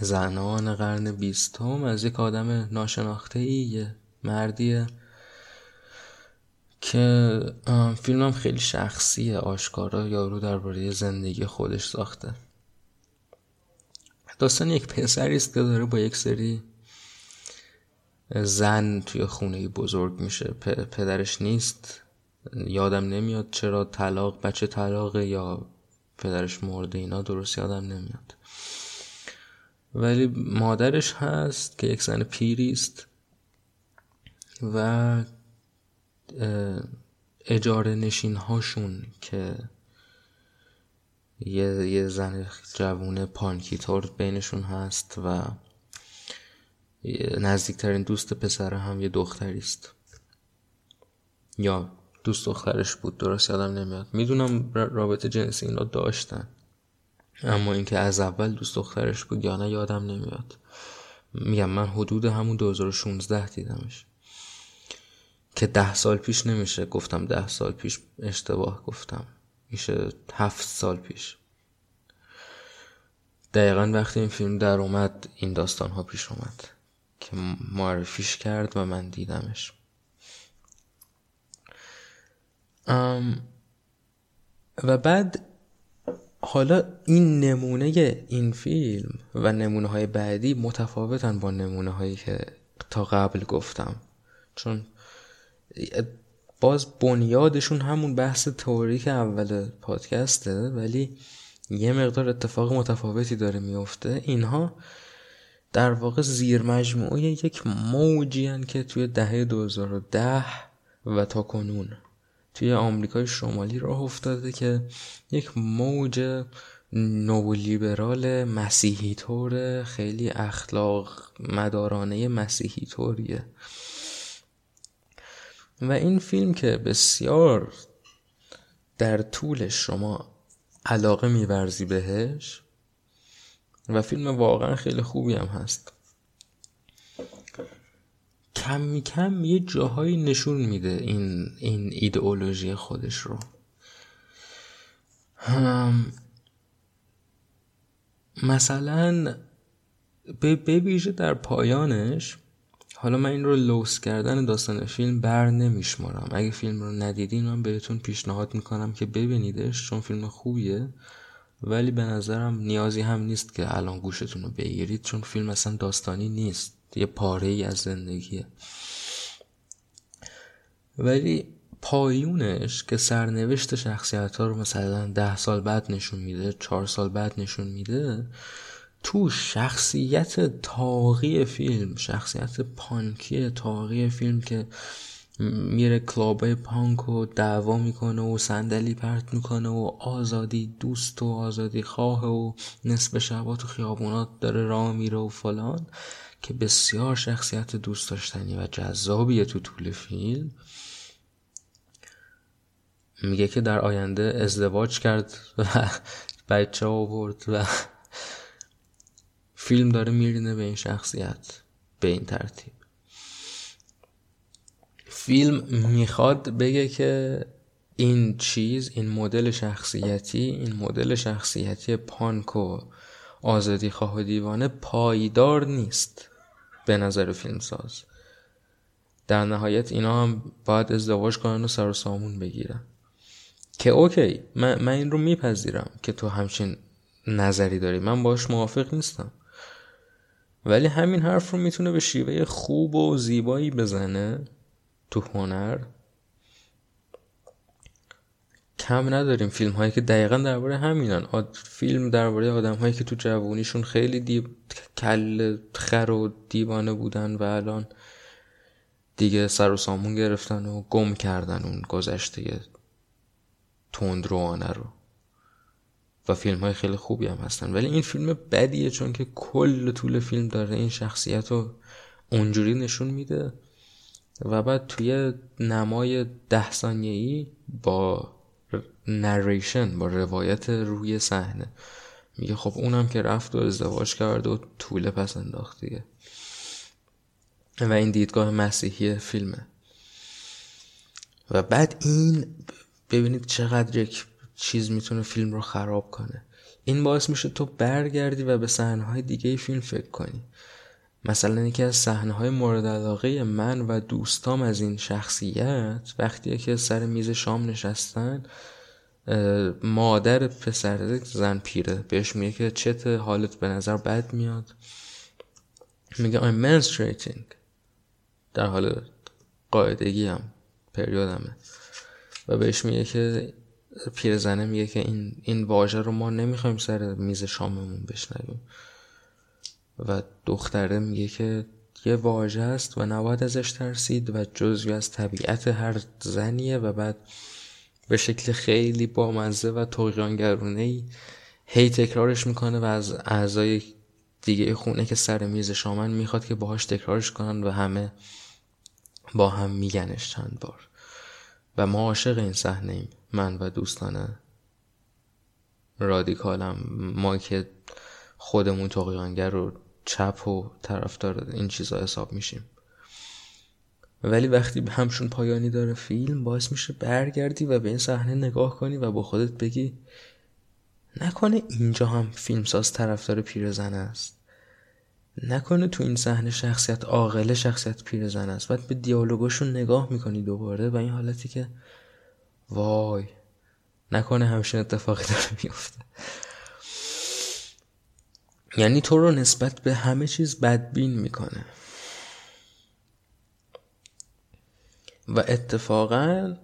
Speaker 1: زنان قرن بیستم از یک آدم ناشناخته ای یه مردیه که فیلمم خیلی شخصیه آشکارا یارو درباره زندگی خودش ساخته. داستان یک پسری است که داره با یک سری زن توی خونه بزرگ میشه. پدرش نیست یادم نمیاد چرا طلاق بچه طلاقه یا پدرش مرده اینا درست یادم نمیاد. ولی مادرش هست که یک زن پیری است و اجاره نشین هاشون که یه, یه زن جوون پانکیتور بینشون هست و نزدیکترین دوست پسر هم یه دختری است یا دوست دخترش بود درست یادم نمیاد. می‌دونم رابطه جنسی اینا داشتن. اما اینکه از اول دوست دخترش بود یا نه یادم نمیاد. میگم من حدود همون 2016 دیدمش. که ده سال پیش نمیشه گفتم ده سال پیش اشتباه گفتم. میشه هفت سال پیش. دقیقا وقتی این فیلم در اومد این داستان ها پیش اومد که معرفیش کرد و من دیدمش. و بعد حالا این نمونه این فیلم و نمونه های بعدی متفاوتن با نمونه هایی که تا قبل گفتم. چون باز بنیادشون همون بحث تئوریک اول پادکسته ولی یه مقدار اتفاق متفاوتی داره میفته اینها در واقع زیر مجموعه یک موجی که توی دهه 2010 و تا کنون. توی آمریکای شمالی راه افتاده که یک موج نولیبرال مسیحی طور خیلی اخلاق مدارانه مسیحی طوریه. و این فیلم که بسیار در طول شما علاقه میورزی بهش و فیلم واقعا خیلی خوبی هم هست. کم کم یه جاهایی نشون میده این این ایدئولوژی خودش رو. مثلا به در پایانش حالا من این رو لوس کردن داستان فیلم بر نمیشمارم. اگه فیلم رو ندیدین من بهتون پیشنهاد می‌کنم که ببینیدش چون فیلم خوبیه. ولی به نظرم نیازی هم نیست که الان گوشتون رو بگیرید چون فیلم اصلا داستانی نیست. یه پاره ای از زندگیه. ولی پایونش که سرنوشت شخصیت ها رو مثلا ده سال بعد نشون میده چهار سال بعد نشون میده تو شخصیت تاقی فیلم شخصیت پانکی تاقی فیلم که میره کلابای پانک و دعوا می‌کنه و صندلی پرت می‌کنه و آزادی دوست و آزادی خواه و نصف شبا تو خیابونات داره راه میره و فلان. که بسیار شخصیت دوست داشتنی و جذابیه تو طول فیلم. میگه که در آینده ازدواج کرد و بچه آورد و فیلم داره میرینه به این شخصیت به این ترتیب. فیلم می‌خواد بگه که این چیز این مدل شخصیتی این مدل شخصیتی پانک و آزادی خواه و دیوانه پایدار نیست به نظر فیلمساز. در نهایت اینا هم باید ازدواج کنن و سر و سامون بگیرن. که اوکی من, من این رو میپذیرم که تو همچین نظری داری. من باش موافق نیستم. ولی همین حرف رو می‌تونه به شیوه خوب و زیبایی بزنه تو هنر. کم نداریم. فیلم هایی که دقیقا درباره همینن. فیلم درباره آدم هایی که تو جوونیشون خیلی دیب... کل خر و دیوانه بودن و الان دیگه سر و سامون گرفتن و گم کردن اون گذشته تندروانه رو. و فیلم های خیلی خوبی هم هستن. ولی این فیلم بدیه چون که کل طول فیلم داره این شخصیت رو اونجوری نشون میده. و بعد توی نمای ده ثانیه‌ای با نریشن با روایت روی صحنه. میگه خب اونم که رفت و ازدواج کرد و طول پس انداخت دیگه. و این دیدگاه مسیحی فیلمه. و بعد این ببینید چقدر یک چیز می‌تونه فیلم رو خراب کنه. این باعث میشه تو برگردی و به صحنه دیگه فیلم فکر کنی. مثلا یکی از صحنه های مورد علاقه من و دوستام از این شخصیت وقتی که سر میز شام نشستن مادر پسر زن پیره. بهش میگه که چت حالت به نظر بد میاد. میگه I'm menstruating. در حال قاعدگی هم پریودمه و بهش میگه که پیرزنه میگه که این این واژه رو ما نمی‌خوایم سر میز شاممون بشنویم. و دختره میگه که یه واژه است و نباید ازش ترسید و جزوی از طبیعت هر زنیه و بعد به شکل خیلی بامزه و تقیانگرونه ای هی تکرارش می‌کنه و از اعضای دیگه خونه که سر میز شامن می‌خواد که باهاش تکرارش کنن و همه با هم میگنش چند بار. و ما عاشق این صحنه ایم من و دوستانه رادیکالم. ما که خودمون تقیانگر و چپ و طرفدار این چیزا حساب میشیم. ولی وقتی به همشون پایانی داره فیلم باعث میشه برگردی و به این صحنه نگاه کنی و با خودت بگی نکنه اینجا هم فیلمساز طرفدار پیرزن است. نکنه تو این صحنه شخصیت عاقله شخصیت پیرزن است. بعد به دیالوگاشون نگاه می‌کنی دوباره و این حالتی که وای نکنه همشون اتفاقی داره میفته یعنی تو رو نسبت به همه چیز بدبین می‌کنه. و اتفاقا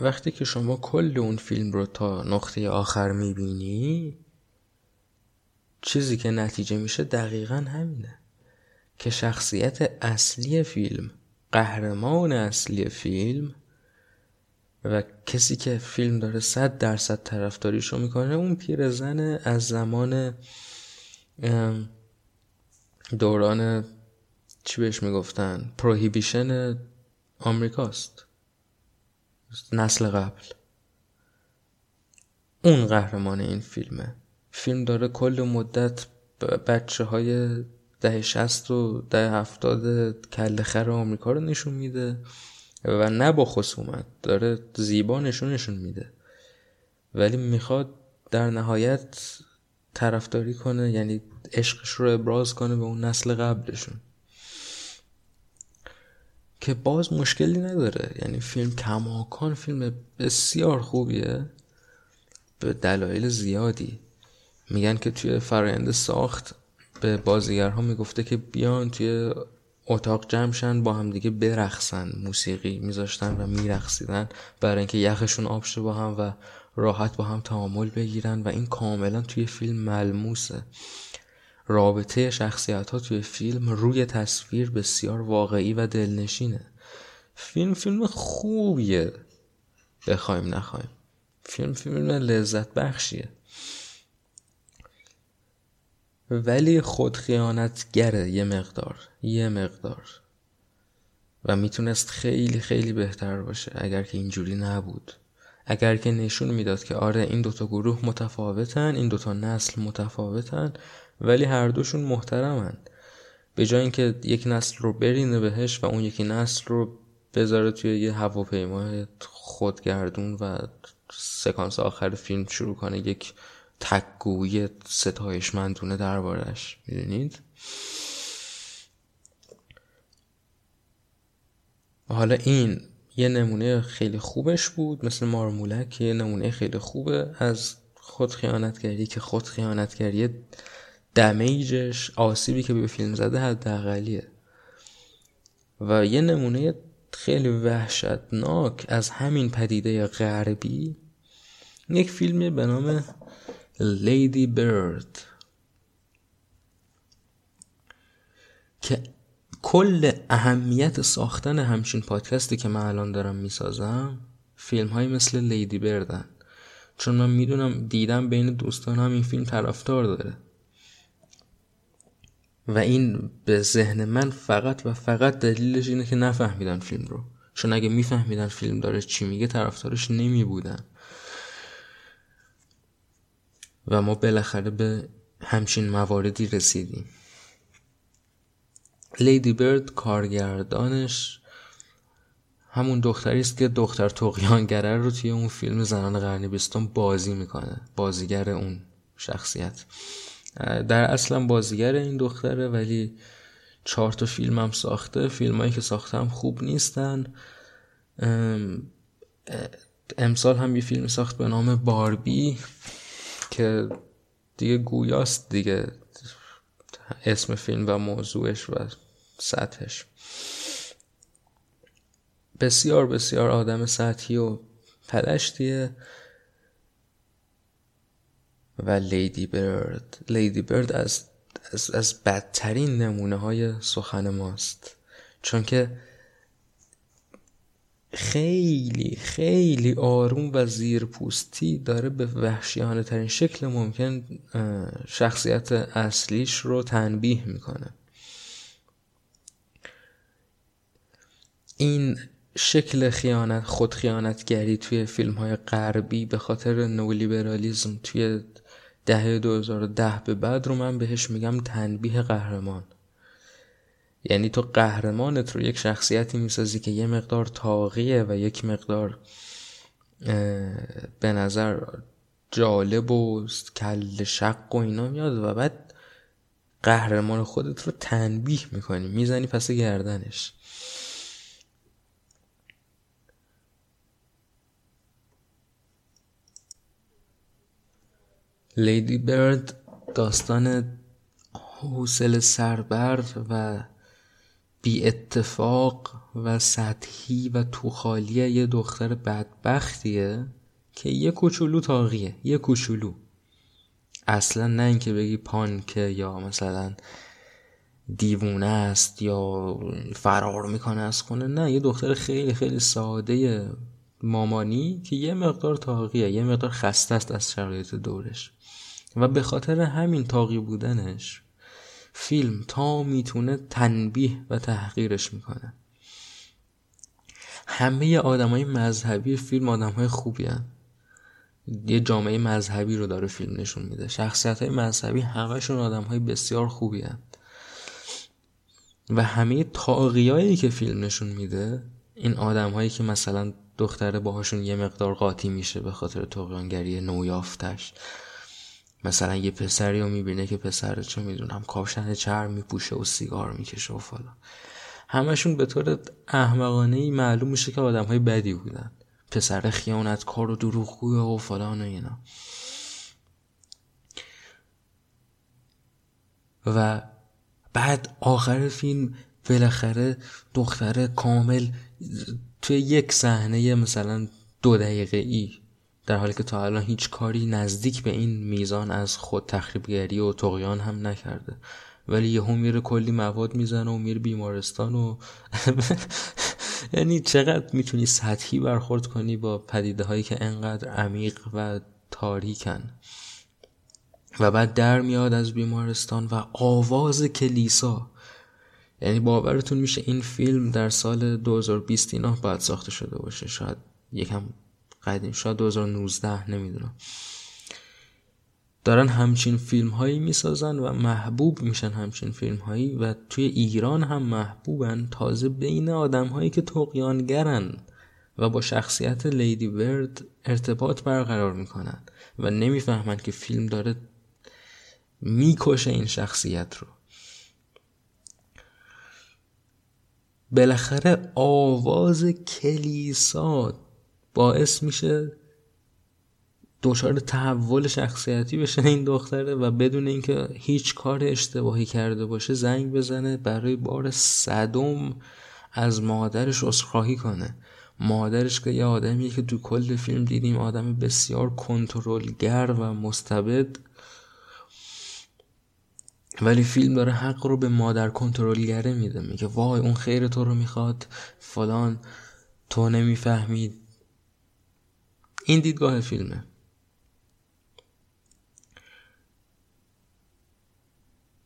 Speaker 1: وقتی که شما کل اون فیلم رو تا نقطه آخر می‌بینی چیزی که نتیجه میشه دقیقا همینه که شخصیت اصلی فیلم قهرمان اصلی فیلم و کسی که فیلم داره صد درصد طرفداریشو می‌کنه اون پیرزن از زمان دوران چی بهش می‌گفتن؟ پروهیبیشن آمریکاست. نسل قبل. اون قهرمان این فیلمه. فیلم داره کل مدت بچه های ده شست و ده هفتاد کل خر آمریکا رو نشون میده و نه با خصومت داره زیبا نشونشون میده. ولی می‌خواد در نهایت طرفداری کنه یعنی عشقش رو ابراز کنه به اون نسل قبلشون. که باز مشکلی نداره. یعنی فیلم کماکان فیلم بسیار خوبیه. به دلایل زیادی. میگن که توی فرایند ساخت به بازیگرها می‌گفته که بیان توی اتاق جمعشن با هم دیگه برقصن موسیقی میذاشتن و میرقصیدن برای اینکه یخشون آب شه با هم و راحت با هم تعامل بگیرن و این کاملا توی فیلم ملموسه. رابطه شخصیت ها توی فیلم روی تصویر بسیار واقعی و دلنشینه. فیلم فیلم خوبیه. بخوایم نخوایم. فیلم فیلم لذت بخشیه. ولی خود خیانتگره یه مقدار. یه مقدار. و می‌تونست خیلی خیلی بهتر باشه اگر که اینجوری نبود. اگر که نشون می‌داد که آره این دوتا گروه متفاوتن این دوتا نسل متفاوتن ولی هر دوشون محترمن. به جای اینکه یک نسل رو برینه بهش و اون یکی نسل رو بذاره توی یه هواپیما خودگردون و سکانس آخر فیلم شروع کنه یک تکگویی ستایشمندونه دربارش. می‌دونید؟ حالا این یه نمونه خیلی خوبش بود مثل مارمولک یه نمونه خیلی خوبه. از خود خیانتگری که خود خیانتگری دمیجش آسیبی که به فیلم زده حداقلیه. و یه نمونه خیلی وحشتناک از همین پدیده غربی یک فیلمی به نام لیدی برد. که کل اهمیت ساختن همچین پادکستی که من الان دارم می‌سازم فیلم های مثل لیدی بردن. چون من می‌دونم دیدم بین دوستانم این فیلم طرفدار داره. و این به ذهن من فقط و فقط دلیلش اینه که نفهمیدن فیلم رو. چون اگه میفهمیدن فیلم داره چی میگه طرفدارش نمی بودن و ما بالاخره به همچین مواردی رسیدیم. لیدی برد کارگردانش همون دختری است که دختر تقیانگره رو توی اون فیلم زنان قرن بیستم بازی می‌کنه. بازیگر اون شخصیت. در اصلا بازیگر این دختره ولی چهار تا فیلم هم ساخته. فیلم هایی که ساخته هم خوب نیستن. امسال هم یه فیلم ساخت به نام باربی که دیگه گویاست دیگه. اسم فیلم و موضوعش و سطحش. بسیار بسیار آدم سطحی و پلشتیه. و لیدی برد. لیدی برد از, از, از بدترین نمونه های سخن ماست. چون که خیلی خیلی آروم و زیرپوستی داره به وحشیانه ترین شکل ممکن شخصیت اصلیش رو تنبیه می‌کنه. این شکل خیانت خود خیانتگری توی فیلم های غربی به خاطر نولیبرالیزم توی دهه 2010 به بعد رو من بهش میگم تنبیه قهرمان. یعنی تو قهرمانت رو یک شخصیتی می‌سازی که یه مقدار تاقیه و یک مقدار به نظر جالب و کل شق و اینا میاد و بعد قهرمان خودت رو تنبیه می‌کنی. می‌زنی پس گردنش. لیدی برد داستان حوصله سربر و بی اتفاق و سطحی و توخالی یه دختر بدبختیه که یه کوچولو تاقیه یه کوچولو. اصلا نه اینکه بگی پانکه یا مثلا دیوونه است یا فرار می‌کنه از خونه نه یه دختر خیلی خیلی ساده مامانی که یه مقدار تاقیه یه مقدار خسته است از شرایط دورش. و به خاطر همین تاقی بودنش فیلم تا می‌تونه تنبیه و تحقیرش می‌کنه همه آدمای مذهبی فیلم آدم های خوبی هن. یه جامعه مذهبی رو داره فیلم نشون میده شخصیت های مذهبی همهشون آدم های بسیار خوبی هن. و همه تاقیایی که فیلم نشون میده این آدم هایی که مثلا دختره باهاشون یه مقدار قاطی میشه به خاطر تقیانگری نویافتش مثلا یه پسری رو می‌بینه که پسر چه می‌دونم کاپشن چرم میپوشه و سیگار می‌کشه و فلان. همشون به طور احمقانه ای معلوم میشه که آدم های بدی بودن. پسر خیانتکار و دروغگوی و فلان و اینا. و بعد آخر فیلم بالاخره دختر کامل توی یک صحنه مثلا دو دقیقه ای در حالی که تا الان هیچ کاری نزدیک به این میزان از خود تخریبگری و تقیان هم نکرده. ولی یهو میره کلی مواد می‌زنه و میره بیمارستان و (laughs) یعنی چقدر می‌تونی سطحی برخورد کنی با پدیده هایی که انقدر عمیق و تاریکن. و بعد در میاد از بیمارستان و آواز کلیسا. یعنی باورتون میشه این فیلم در سال 2020 اینا باید ساخته شده باشه. شاید یکم قدیم شاید 2019 نمی‌دونم. دارن همچین فیلم هایی می‌سازن و محبوب میشن همچین فیلم هایی و توی ایران هم محبوبن تازه بین آدم هایی که تقیانگرن و با شخصیت لیدی برد ارتباط برقرار می‌کنن و نمی‌فهمن که فیلم داره می‌کشه این شخصیت رو. بالاخره آواز کلیسا باعث میشه دچار تحول شخصیتی بشه این دختره و بدون اینکه هیچ کار اشتباهی کرده باشه زنگ بزنه برای بار صدم از مادرش عذرخواهی کنه. مادرش که یه آدمیه که تو کل فیلم دیدیم آدم بسیار کنترلگر و مستبد. ولی فیلم داره حق رو به مادر کنترلگره میده میگه وای اون خیر تو رو می‌خواد فلان تو نمی‌فهمید. این دیدگاه فیلمه.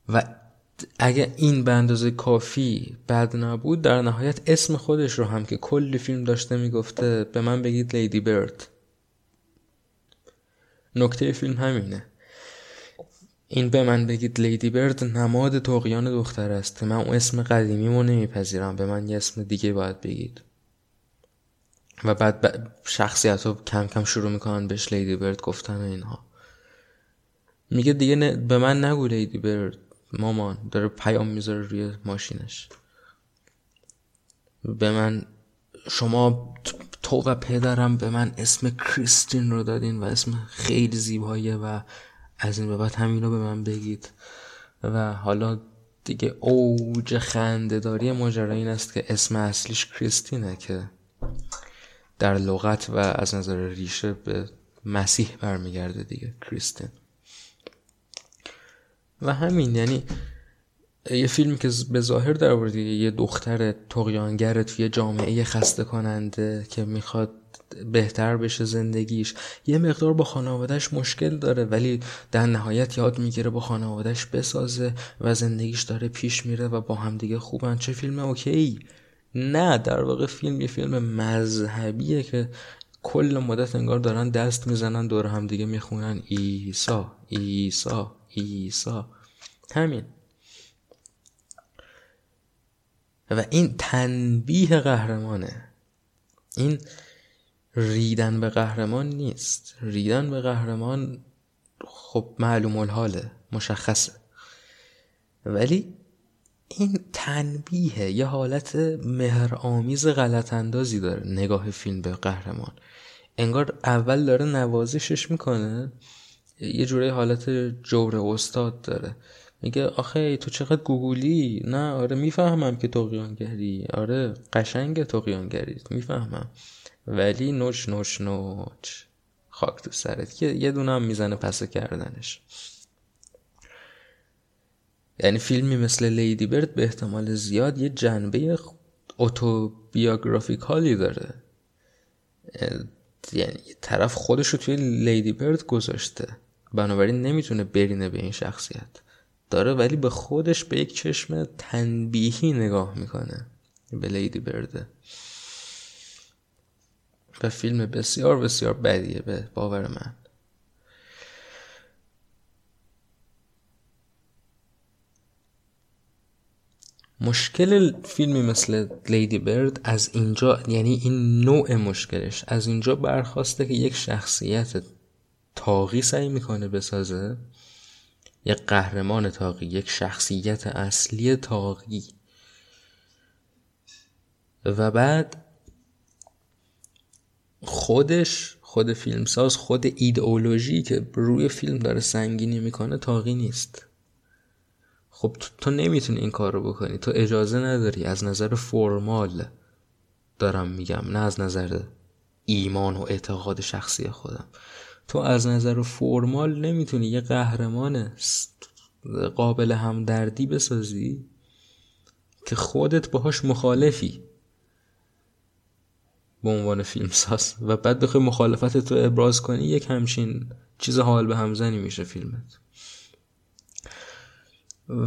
Speaker 1: و اگه این به اندازه کافی بد نبود در نهایت اسم خودش رو هم که کل فیلم داشته می‌گفته به من بگید لیدی برد. نکته فیلم همینه. این به من بگید لیدی برد نماد توقیان دختر است من اون اسم قدیمی مو نمیپذیرم به من یه اسم دیگه باید بگید. و بعد شخصیت رو کم کم شروع می‌کنن بهش لیدی برد گفتن و اینها. میگه دیگه به من نگو لیدی برد مامان داره پیام می‌ذاره روی ماشینش. به من شما تو و پدرم به من اسم کریستین رو دادین و اسم خیلی زیباییه و از این به بعد همین رو به من بگید. و حالا دیگه اوج خنده داری ماجرا این است که اسم اصلیش کریستینه که در لغت و از نظر ریشه به مسیح برمیگرده دیگه کریستین. و همین یعنی یه فیلمی که به ظاهر در یه دختر تقیانگر توی جامعه خسته کننده که می‌خواد بهتر بشه زندگیش. یه مقدار با خانوادهش مشکل داره ولی در نهایت یاد می‌گیره با خانوادهش بسازه و زندگیش داره پیش میره و با همدیگه خوبن. چه فیلم اوکی. نه در واقع فیلم یه فیلم مذهبیه که کل مدت انگار دارن دست می‌زنن دور همدیگه می‌خونن. ایسا ایسا ایسا همین. و این تنبیه قهرمانه. این ریدن به قهرمان نیست. ریدن به قهرمان خب معلوم الحاله مشخصه. ولی این تنبیه یه حالت مهر آمیز غلط اندازی داره. نگاه فیلم به قهرمان. انگار اول داره نوازشش می‌کنه یه جوره حالت جور استاد داره. میگه آخه تو چقدر گوگولی؟ نه آره می‌فهمم که تقیانگری. آره قشنگ تقیانگری می‌فهمم. ولی نوچ نوچ نوچ. خاک تو سرت. یه دونه هم می‌زنه پس کردنش. یعنی فیلمی مثل لیدی برد به احتمال زیاد یه جنبه اوتوبیوگرافیکالی داره. یعنی طرف خودش رو توی لیدی برد گذاشته. بنابراین نمی‌تونه برینه به این شخصیت. داره ولی به خودش به یک چشم تنبیهی نگاه می‌کنه به لیدی برده. و فیلم بسیار بسیار بدیه به باور من. مشکل فیلمی مثل لیدی برد از اینجا یعنی این نوع مشکلش از اینجا برخواسته که یک شخصیت تاقی سعی می‌کنه بسازه یک قهرمان تاقی یک شخصیت اصلی تاقی و بعد خودش خود فیلمساز خود ایدئولوژی که روی فیلم داره سنگینی می‌کنه تاقی نیست. خب تو, نمی‌تونی این کار رو بکنی. تو اجازه نداری. از نظر فرمال دارم میگم نه از نظر ایمان و اعتقاد شخصی خودم. تو از نظر فرمال نمی‌تونی یه قهرمان قابل همدردی بسازی که خودت باهاش مخالفی. به عنوان فیلمساز. و بعد بخوای مخالفت تو ابراز کنی یک همچین چیز حال به همزنی میشه فیلمت.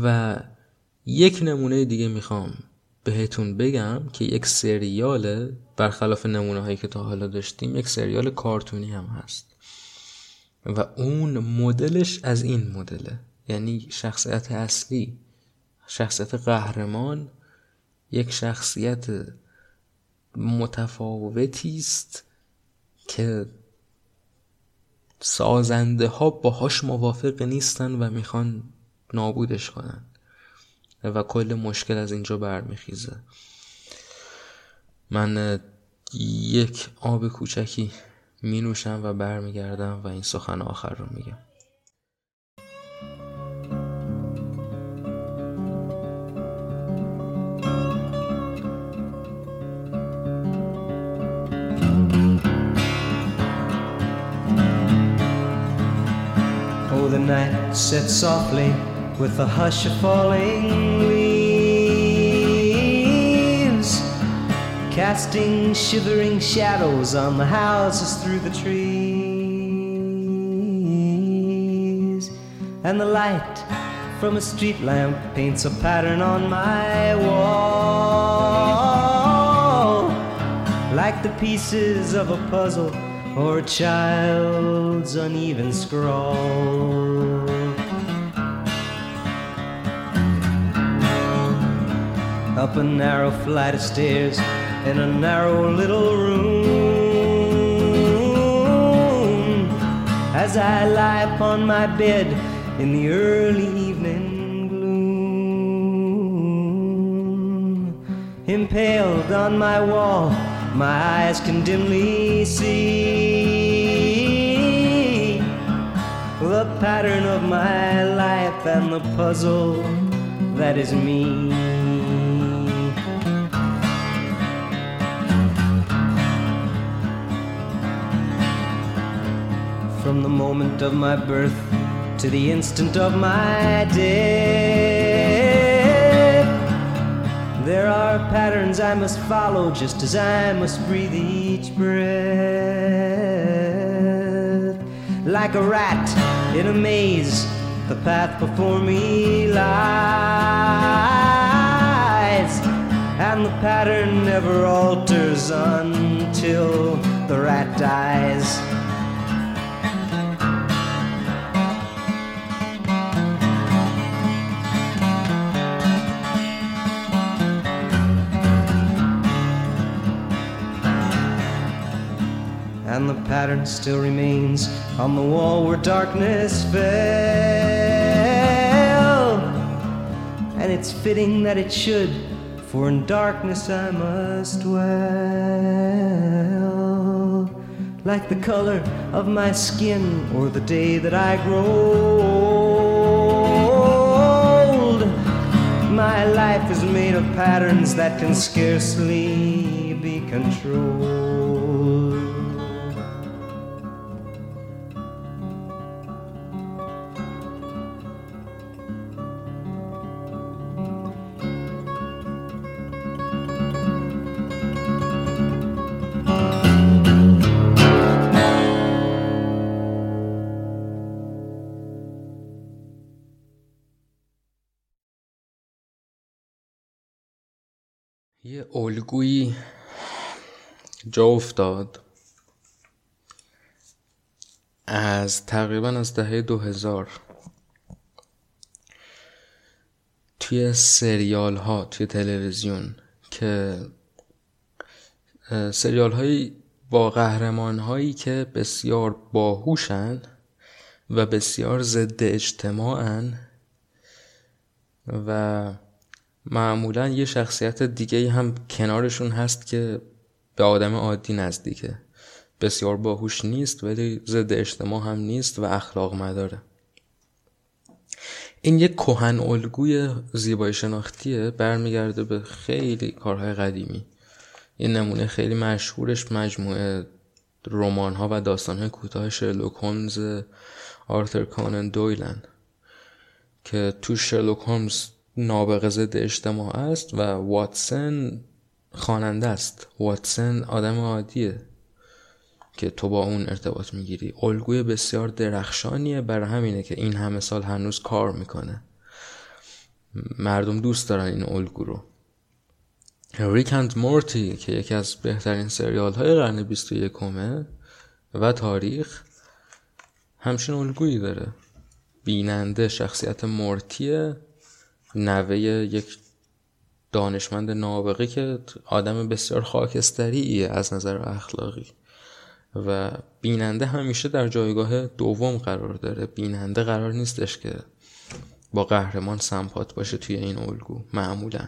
Speaker 1: و یک نمونه دیگه می‌خوام بهتون بگم که یک سریال برخلاف نمونه هایی که تا حالا داشتیم یک سریال کارتونی هم هست. و اون مدلش از این مدله. یعنی شخصیت اصلی شخصیت قهرمان یک شخصیت متفاوتی است که سازنده ها باهاش موافق نیستن و می‌خوان نابودش کنن. و کل مشکل از اینجا برمیخیزه. من یک آب کوچکی می نوشم و برمیگردم و این سخن آخر رو میگم.
Speaker 2: Oh, the night set softly. With the hush of falling leaves, casting shivering shadows on the houses through the trees. And the light from a street lamp paints a pattern on my wall, like the pieces of a puzzle or a child's uneven scrawl. Up a narrow flight of stairs in a narrow little room. As I lie upon my bed in the early evening gloom, impaled on my wall, my eyes can dimly see the pattern of my life and the puzzle that is me. From the moment of my birth to the instant of my death, There are patterns I must follow just as I must breathe each breath. Like a rat in a maze, the path before me lies. And the pattern never alters until the rat dies. And the pattern still remains on the wall where darkness fell. And it's fitting that it should, for in darkness I must dwell. Like the color of my skin or the day that I grow old. My life is made of patterns that can scarcely be controlled.
Speaker 1: الگویی جا افتاد. از تقریبا از دهه دو هزار توی سریال ها توی تلویزیون که سریال هایی با قهرمان هایی که بسیار باهوشن و بسیار ضد اجتماعن و معمولا یه شخصیت دیگه هم کنارشون هست که به آدم عادی نزدیکه. بسیار باهوش نیست ولی ضد اجتماع هم نیست و اخلاق مداره این یک کهن الگوی زیبایی شناختیه برمیگرده به خیلی کارهای قدیمی. این نمونه خیلی مشهورش مجموعه رمان ها و داستان های کوتاه شرلوک هولمز آرتر کانن دویلن که تو شرلوک هولمز نابغه ضد اجتماع است و واتسن خواننده است. واتسن آدم عادیه که تو با اون ارتباط می‌گیری. الگوی بسیار درخشانیه. برای همینه که این همه سال هنوز کار می‌کنه. مردم دوست دارن این الگو رو. ریک اند مورتی که یکی از بهترین سریال های قرن 21 و تاریخ همچین الگویی داره. بیننده شخصیت مورتیه. نوه یک دانشمند نابغه که آدم بسیار خاکستری از نظر اخلاقی. و بیننده همیشه در جایگاه دوم قرار داره. بیننده قرار نیستش که با قهرمان سمپات باشه توی این الگو معمولا.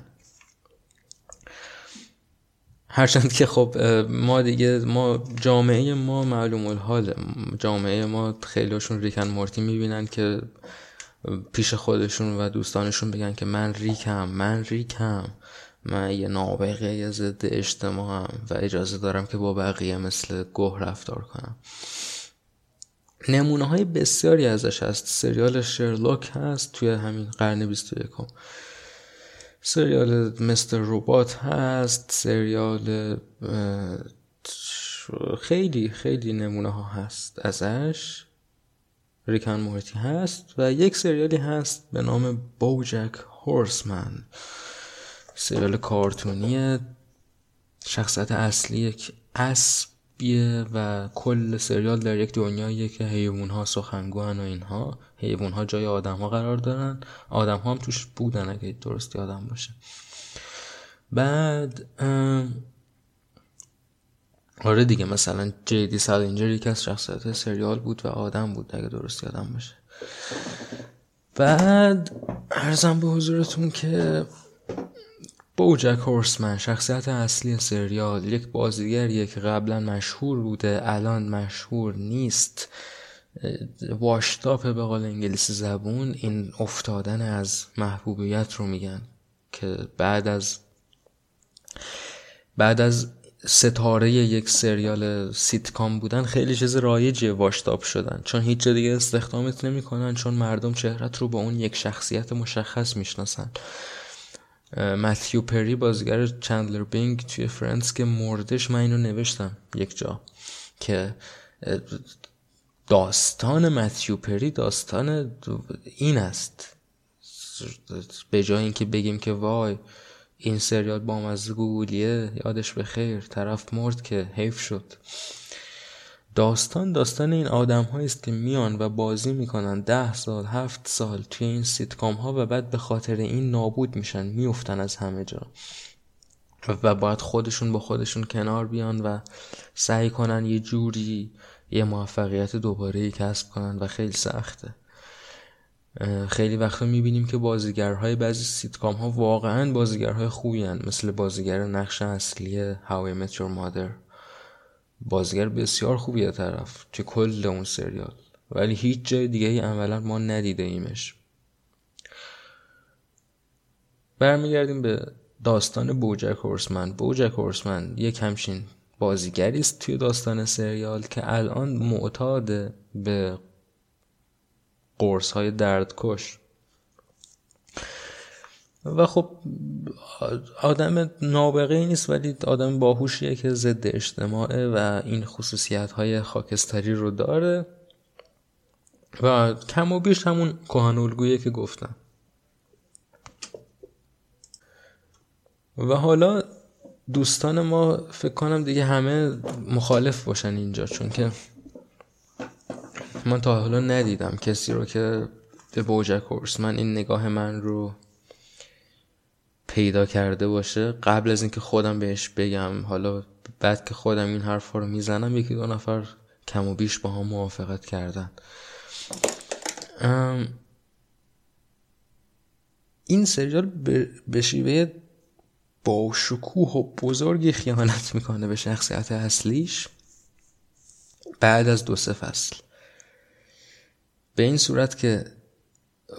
Speaker 1: هرچند که خب ما دیگه ما جامعه ما معلوم الحاله. جامعه ما خیلیشون ریکن مورتی می‌بینن که پیش خودشون و دوستانشون بگن که من ریکم من ریکم. من یه نابغه یه ضد اجتماعم و اجازه دارم که با بقیه مثل گوه رفتار کنم. نمونه های بسیاری ازش هست. سریال شرلوک هست توی همین قرن 21 سریال مستر روبات هست. سریال خیلی خیلی نمونه ها هست ازش. ریکان مورتی هست و یک سریالی هست به نام بوجک هورسمن. سریال کارتونی شخصیت اصلی یک اسبیه و کل سریال در یک دنیاییه که حیوان ها سخنگوان و اینها. حیوان ها جای آدم ها قرار دارن. آدم ها هم توش بودن اگه درستی آدم باشه. بعد آره دیگه مثلا جیدی سالینجر یکی از شخصیت سریال بود و آدم بود اگه درست یادم باشه. بعد ارزم به حضورتون که بوجک هورسمن شخصیت اصلی سریال یک بازیگریه که قبلا مشهور بوده الان مشهور نیست. washed up به قول انگلیسی زبون این افتادن از محبوبیت رو میگن که بعد از بعد از ستاره یک سریال سیتکام بودن خیلی چیز رایجه washed up شدن. چون هیچ جا دیگه استخدامت نمی‌کنن چون مردم چهرت رو با اون یک شخصیت مشخص می‌شناسن. متیو پری بازیگر چندلر بینگ توی Friends که مردش من اینو نوشتم یک جا که داستان متیو پری داستان این است. به جای اینکه بگیم که وای این سریال با مزه گوگلیه یادش به خیر طرف مرد که حیف شد. داستان داستان این آدم است که میان و بازی می‌کنن ده سال هفت سال توی این سیتکام ها و بعد به خاطر این نابود میشن میفتن از همه جا. و باید خودشون با خودشون کنار بیان و سعی کنن یه جوری یه موفقیت دوباره کسب کنن و خیلی سخته. خیلی وقتا می‌بینیم که بازیگرهای بعضی سیتکام ها واقعا بازیگرهای خوبی هن. مثل بازیگر نقش اصلی How I Met Your Mother. بازیگر بسیار خوبیه طرف که کل اون سریال. ولی هیچ جای دیگه ای عملا ما ندیده ایمش برمیگردیم به داستان بوجک هورسمن. بوجک هورسمن یک همچین بازیگری است توی داستان سریال که الان معتاد به قرص های دردکش و خب آدم نابغه نیست ولی آدم باهوشیه که ضد اجتماعه و این خصوصیت های خاکستری رو داره. و کم و بیش همون کهان که گفتم. و حالا دوستان ما فکر کنم دیگه همه مخالف باشن اینجا چون که من تا حالا ندیدم کسی رو که به بوجک من این نگاه من رو پیدا کرده باشه قبل از اینکه خودم بهش بگم حالا بعد که خودم این حرف رو می‌زنم یکی دو نفر کم و بیش با هم موافقت کردن. این سریال به شیوه با شکوه و بزرگی خیانت می‌کنه به شخصیت اصلیش بعد از دو سه فصل. به این صورت که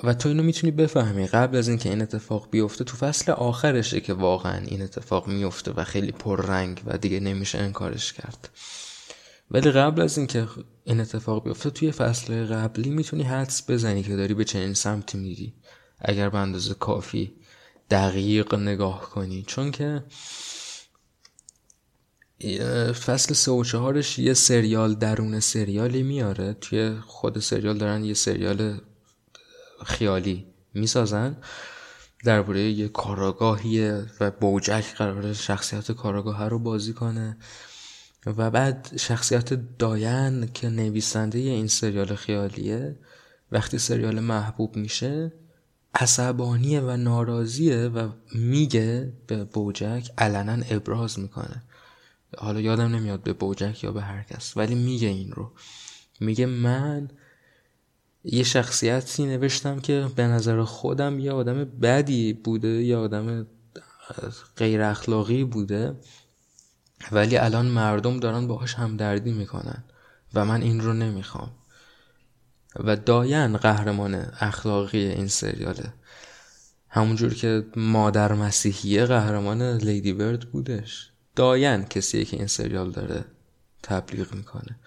Speaker 1: و تو اینو می‌تونی بفهمی قبل از اینکه این اتفاق بیفته تو فصل آخرشه که واقعا این اتفاق میفته و خیلی پررنگ و دیگه نمیشه انکارش کرد. ولی قبل از اینکه این اتفاق بیفته توی فصل قبلی می‌تونی حدس بزنی که داری به چنین سمتی میری. اگر به اندازه کافی دقیق نگاه کنی. چون که فصل سه و چهارش یه سریال درون سریالی میاره. توی خود سریال دارن یه سریال خیالی می‌سازن. درباره یه کاراگاهیه و بوجک قرار شخصیت کاراگاه رو بازی کنه. و بعد شخصیت داین که نویسنده این سریال خیالیه وقتی سریال محبوب میشه عصبانیه و ناراضیه و میگه به بوجک علنا ابراز می‌کنه. حالا یادم نمیاد به بوجک یا به هر کس ولی میگه این رو. میگه من یه شخصیتی نوشتم که به نظر خودم یه آدم بدی بوده یه آدم غیر اخلاقی بوده ولی الان مردم دارن باهاش همدردی می‌کنن و من این رو نمی‌خوام. و داین قهرمان اخلاقی این سریاله. همونجور که مادر مسیحیه قهرمان لیدی برد بودش. داین کسیه که این سریال داره تبلیغ می‌کنه.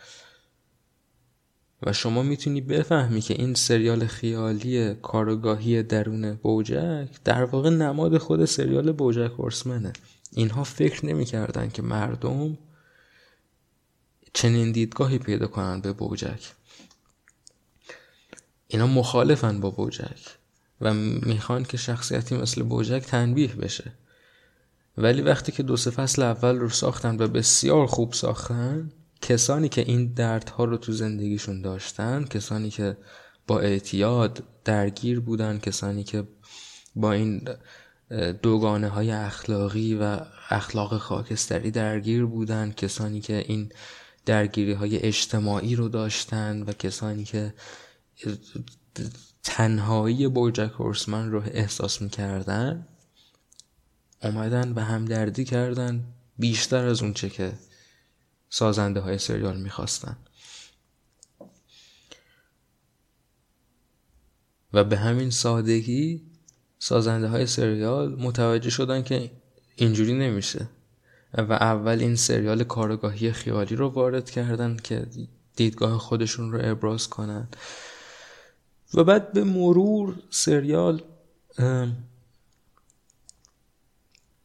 Speaker 1: و شما می‌تونی بفهمی که این سریال خیالی کارگاهی درون بوجک در واقع نماد خود سریال بوجک هورسمنه. اینها فکر نمی‌کردن که مردم چنین دیدگاهی پیدا کنن به بوجک. اینا مخالفن با بوجک و می‌خوان که شخصیتی مثل بوجک تنبیه بشه. ولی وقتی که دو سه فصل اول رو ساختن و بسیار خوب ساختن کسانی که این دردها رو تو زندگیشون داشتن کسانی که با اعتیاد درگیر بودن کسانی که با این دوگانه های اخلاقی و اخلاق خاکستری درگیر بودن کسانی که این درگیری های اجتماعی رو داشتن و کسانی که تنهایی بوجک هورسمن رو احساس می‌کردن. اومدن و همدردی کردن بیشتر از اونچه که سازنده های سریال می‌خواستن. و به همین سادگی سازنده های سریال متوجه شدن که اینجوری نمیشه و اول این سریال کارگاهی خیالی رو وارد کردن که دیدگاه خودشون رو ابراز کنن. و بعد به مرور سریال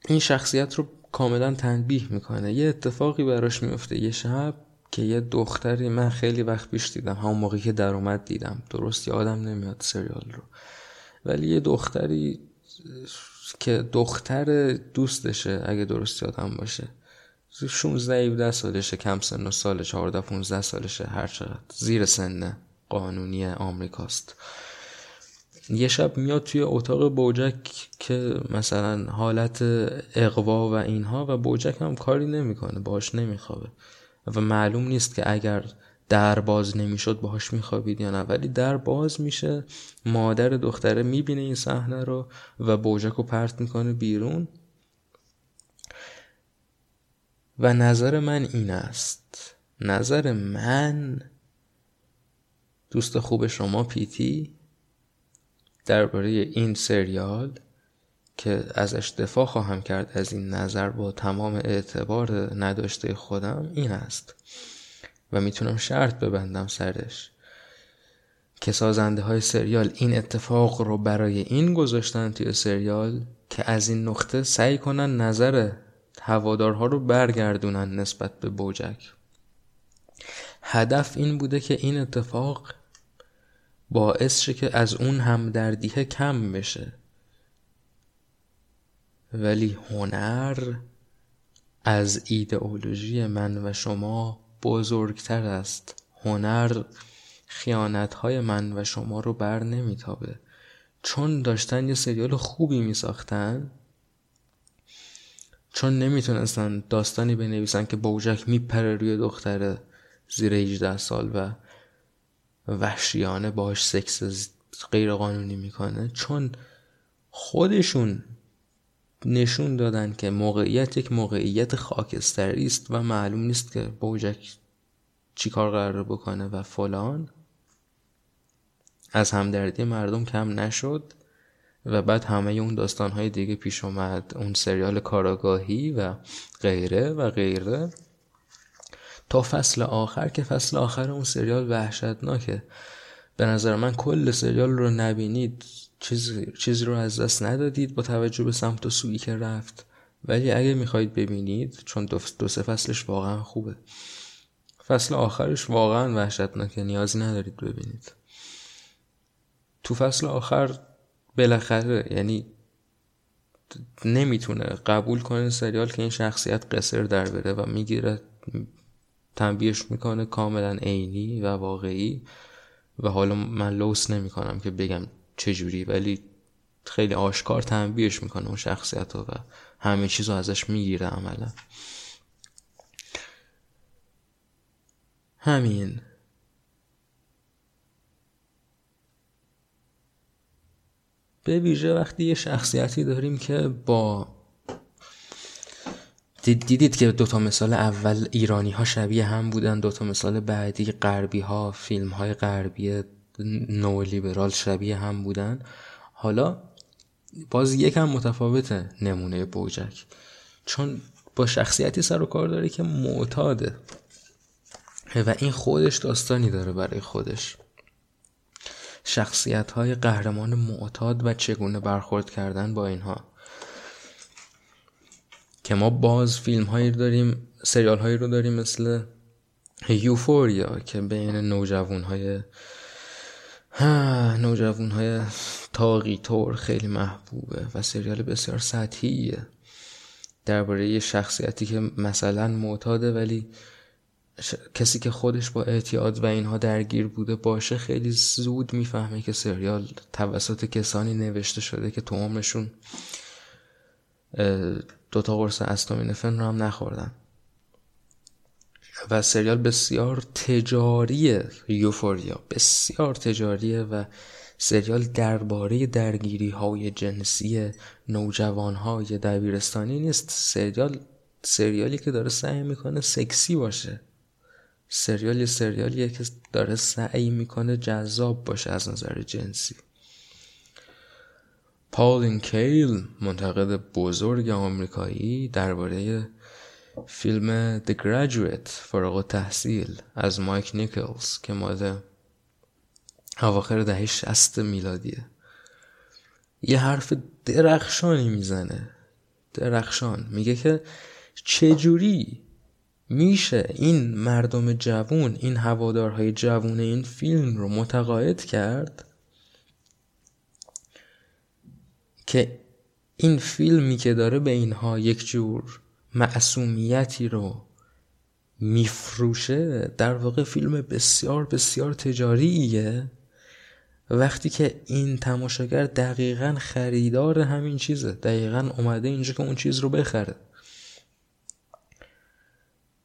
Speaker 1: این شخصیت رو کاملا تنبیه می‌کنه. یه اتفاقی براش میفته یه شب که یه دختری من خیلی وقت پیش دیدم. همون موقعی که در اومد دیدم. درست یادم نمیاد سریال رو. ولی یه دختری که دختر دوستشه اگه درست یادم باشه. 16 17 سالشه. کم سن و سال 14 15 سالشه. هر چقدر. زیر سن قانونی آمریکاست. یه شب میاد توی اتاق بوجک که مثلا حالت اقوا و اینها و بوجک هم کاری نمی‌کنه باهاش نمیخوابه. و معلوم نیست که اگر در باز نمی‌شد باهاش میخوابید یا نه. ولی در باز میشه مادر دختره می‌بینه این صحنه رو و بوجک رو پرت می‌کنه بیرون. و نظر من این است. نظر من دوست خوب شما پیتی درباره این سریال که ازش دفاع خواهم کرد از این نظر با تمام اعتبار نداشته خودم این است و می‌تونم شرط ببندم سرش که سازنده های سریال این اتفاق رو برای این گذاشتن توی سریال که از این نقطه سعی کنن نظر هوادارها رو برگردونن نسبت به بوجک. هدف این بوده که این اتفاق باعث شه که از اون همدردیه کم بشه. ولی هنر از ایدئولوژی من و شما بزرگتر است. هنر خیانت های من و شما رو بر نمیتابه. چون داشتن یه سریال خوبی میساختن چون نمی‌تونستن داستانی بنویسن که بوجک میپره روی دختر زیر 18 سال و وحشیانه باش سکس غیر قانونی می‌کنه. چون خودشون نشون دادن که موقعیت یک موقعیت خاکستری است و معلوم نیست که بوجک چی کار قرار بکنه و فلان. از همدردی مردم کم نشد و بعد همه اون داستانهای دیگه پیش اومد. اون سریال کاراگاهی و غیره و غیره. تا فصل آخر که فصل آخر اون سریال وحشتناکه. به نظر من کل سریال رو نبینید چیزی, چیزی رو از دست ندادید با توجه به سمت و سویی که رفت. ولی اگه می‌خواید ببینید چون دو, دو سه فصلش واقعا خوبه. فصل آخرش واقعا وحشتناکه نیازی ندارید ببینید. تو فصل آخر بالاخره یعنی نمی‌تونه قبول کنه سریال که این شخصیت قصر در بره و می‌گیره. تنبیهش می‌کنه کاملا عینی و واقعی و حالا من لوس نمی‌کنم که بگم چجوری ولی خیلی آشکار تنبیهش می‌کنه اون شخصیت و همه چیز رو ازش می‌گیره عملا. همین. به ویژه وقتی یه شخصیتی داریم که با دیدید که دوتا مثال اول ایرانی ها شبیه هم بودن دوتا مثال بعدی غربی ها فیلم های غربی نولیبرال شبیه هم بودن. حالا باز یکم متفاوته نمونه بوجک. چون با شخصیتی سر و کار داره که معتاده و این خودش داستانی داره برای خودش. شخصیت های قهرمان معتاد و چگونه برخورد کردن با اینها. که ما باز فیلم هایی داریم سریال هایی رو داریم مثل یوفوریا که بین نوجوان های نوجوان های تاقی طور خیلی محبوبه و سریال بسیار سطحیه. درباره یه شخصیتی که مثلا معتاده ولی کسی که خودش با اعتیاد و اینها درگیر بوده باشه خیلی زود می‌فهمه که سریال توسط کسانی نوشته شده که تو عمرشون دوتا قرص استامینفن رو هم نخوردن. و سریال بسیار تجاریه یوفوریا بسیار تجاریه و سریال درباره درگیری های جنسی نوجوان های دبیرستانی نیست. سریال سریالی که داره سعی می‌کنه سکسی باشه. سریال یه سریالیه که داره سعی می‌کنه جذاب باشه از نظر جنسی. پالین کیل منتقد بزرگ آمریکایی درباره فیلم The Graduate فارغ تحصیل از مایک نیکلز که مال اواخر دهه شست میلادیه. یه حرف درخشانی می‌زنه. درخشان. میگه که چجوری میشه این مردم جوون این هوادارهای جوون این فیلم رو متقاعد کرد؟ که این فیلمی که داره به اینها یک جور معصومیتی رو میفروشه در واقع فیلم بسیار بسیار تجاریه. وقتی که این تماشاگر دقیقا خریدار همین چیزه. دقیقا اومده اینجا که اون چیز رو بخره.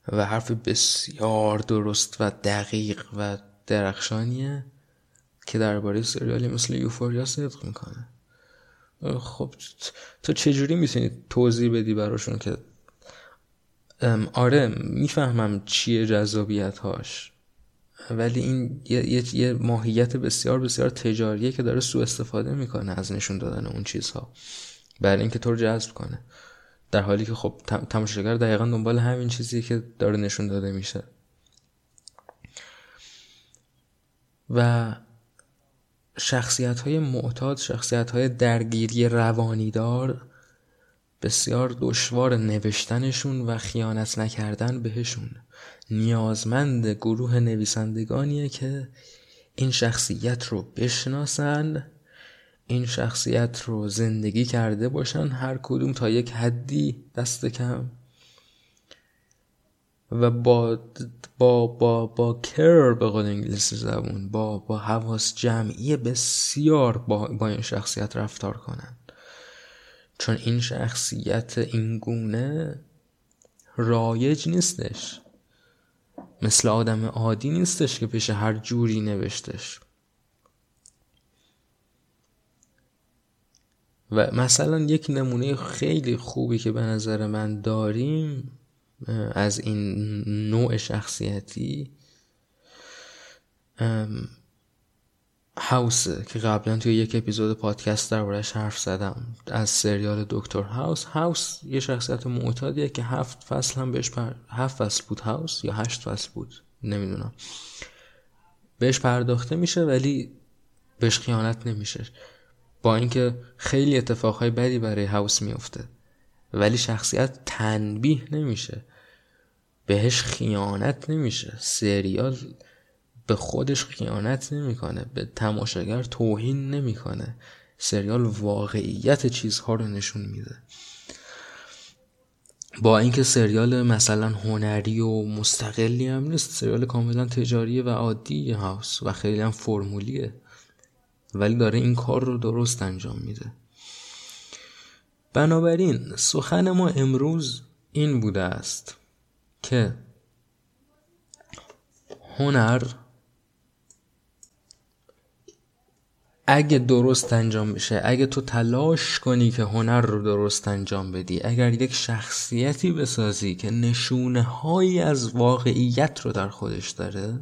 Speaker 1: و حرف بسیار درست و دقیق و درخشانیه که درباره سریالی مثل یوفوریا صدق می‌کنه. خب تو چجوری می‌تونی توضیح بدی براشون که آره می‌فهمم چیه جذابیت هاش ولی این یه, یه ماهیت بسیار بسیار تجاریه که داره سوء استفاده می‌کنه از نشون دادن اون چیزها برای اینکه تو رو جذب کنه. در حالی که خب تماشاگر دقیقا دنبال همین چیزی که داره نشون داده میشه. و شخصیت های معتاد شخصیت های درگیری روانیدار بسیار دشوار نوشتنشون و خیانت نکردن بهشون. نیازمند گروه نویسندگانیه که این شخصیت رو بشناسن این شخصیت رو زندگی کرده باشن هر کدوم تا یک حدی دست کم. و با با با با کر به قول انگلیسی زبون با با حواس جمعی بسیار با, با این شخصیت رفتار کنن. چون این شخصیت اینگونه رایج نیستش. مثل آدم عادی نیستش که پیش هر جوری نوشتش. و مثلا یک نمونه خیلی خوبی که به نظر من داریم از این نوع شخصیتی هاوسه که قبلا توی یک اپیزود پادکست دربارش حرف زدم از سریال دکتر هاوس. هاوس یه شخصیت معتادیه که هفت فصل هم بهش پر... هفت فصل بود هاوس یا هشت فصل بود نمی‌دونم. بهش پرداخته میشه ولی بهش خیانت نمیشه. با اینکه خیلی اتفاقهای بدی برای هاوس میفته ولی شخصیت تنبیه نمیشه. بهش خیانت نمیشه. سریال به خودش خیانت نمی‌کنه به تماشاگر توهین نمی‌کنه. سریال واقعیت چیزها رو نشون میده. با اینکه سریال مثلا هنری و مستقلی هم نیست سریال کاملا تجاری و عادی هاوس و خیلی هم فرمولیه. ولی داره این کار رو درست انجام میده. بنابراین سخن ما امروز این بوده است. که هنر اگه درست انجام بشه اگه تو تلاش کنی که هنر رو درست انجام بدی اگر یک شخصیتی بسازی که نشونه هایی از واقعیت رو در خودش داره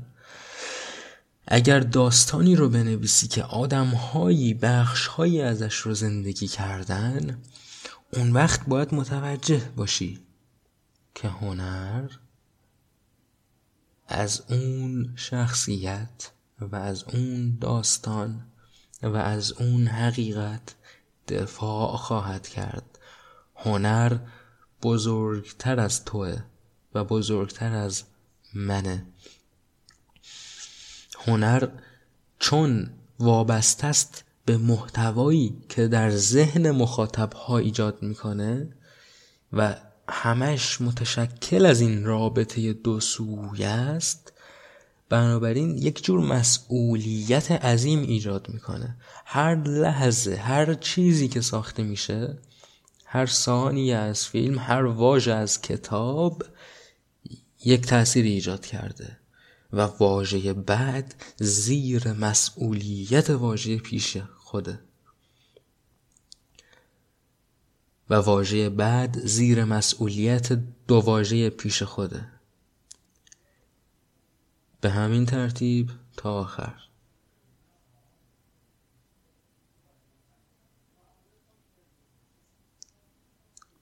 Speaker 1: اگر داستانی رو بنویسی که آدمهایی بخشهایی ازش رو زندگی کردن اون وقت باید متوجه باشی که هنر از اون شخصیت و از اون داستان و از اون حقیقت دفاع خواهد کرد. هنر بزرگتر از توه و بزرگتر از منه. هنر چون وابسته است به محتوایی که در ذهن مخاطب ها ایجاد می‌کنه و همش متشکل از این رابطه دو سویه است. بنابراین یک جور مسئولیت عظیم ایجاد می‌کنه. هر لحظه هر چیزی که ساخته میشه هر ثانیه از فیلم هر واژه از کتاب یک تاثیر ایجاد کرده و واژه بعد زیر مسئولیت واژه پیش خوده و واژه بعد زیر مسئولیت دو واژه پیش خوده. به همین ترتیب تا آخر.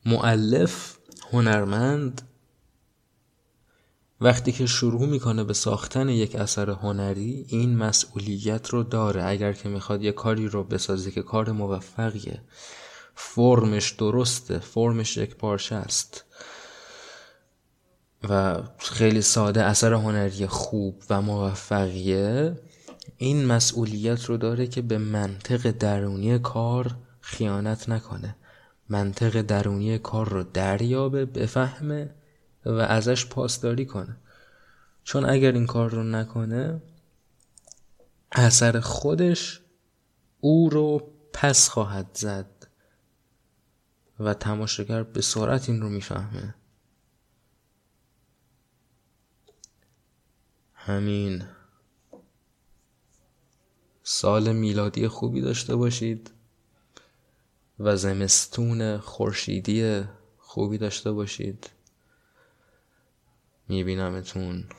Speaker 1: معلف هنرمند وقتی که شروع می‌کنه به ساختن یک اثر هنری این مسئولیت رو داره. اگر که می‌خواد یه کاری رو بسازه که کار موفقیه. فرمش درسته فرمش یک پارچه است. و خیلی ساده اثر هنری خوب و موفقیه. این مسئولیت رو داره که به منطق درونی کار خیانت نکنه. منطق درونی کار رو دریابه بفهمه و ازش پاسداری کنه. چون اگر این کار رو نکنه اثر خودش او رو پس خواهد زد. و تماشاگر به سرعت این رو می‌فهمه. همین. سال میلادی خوبی داشته باشید و زمستون خورشیدی خوبی داشته باشید. میبینمتون.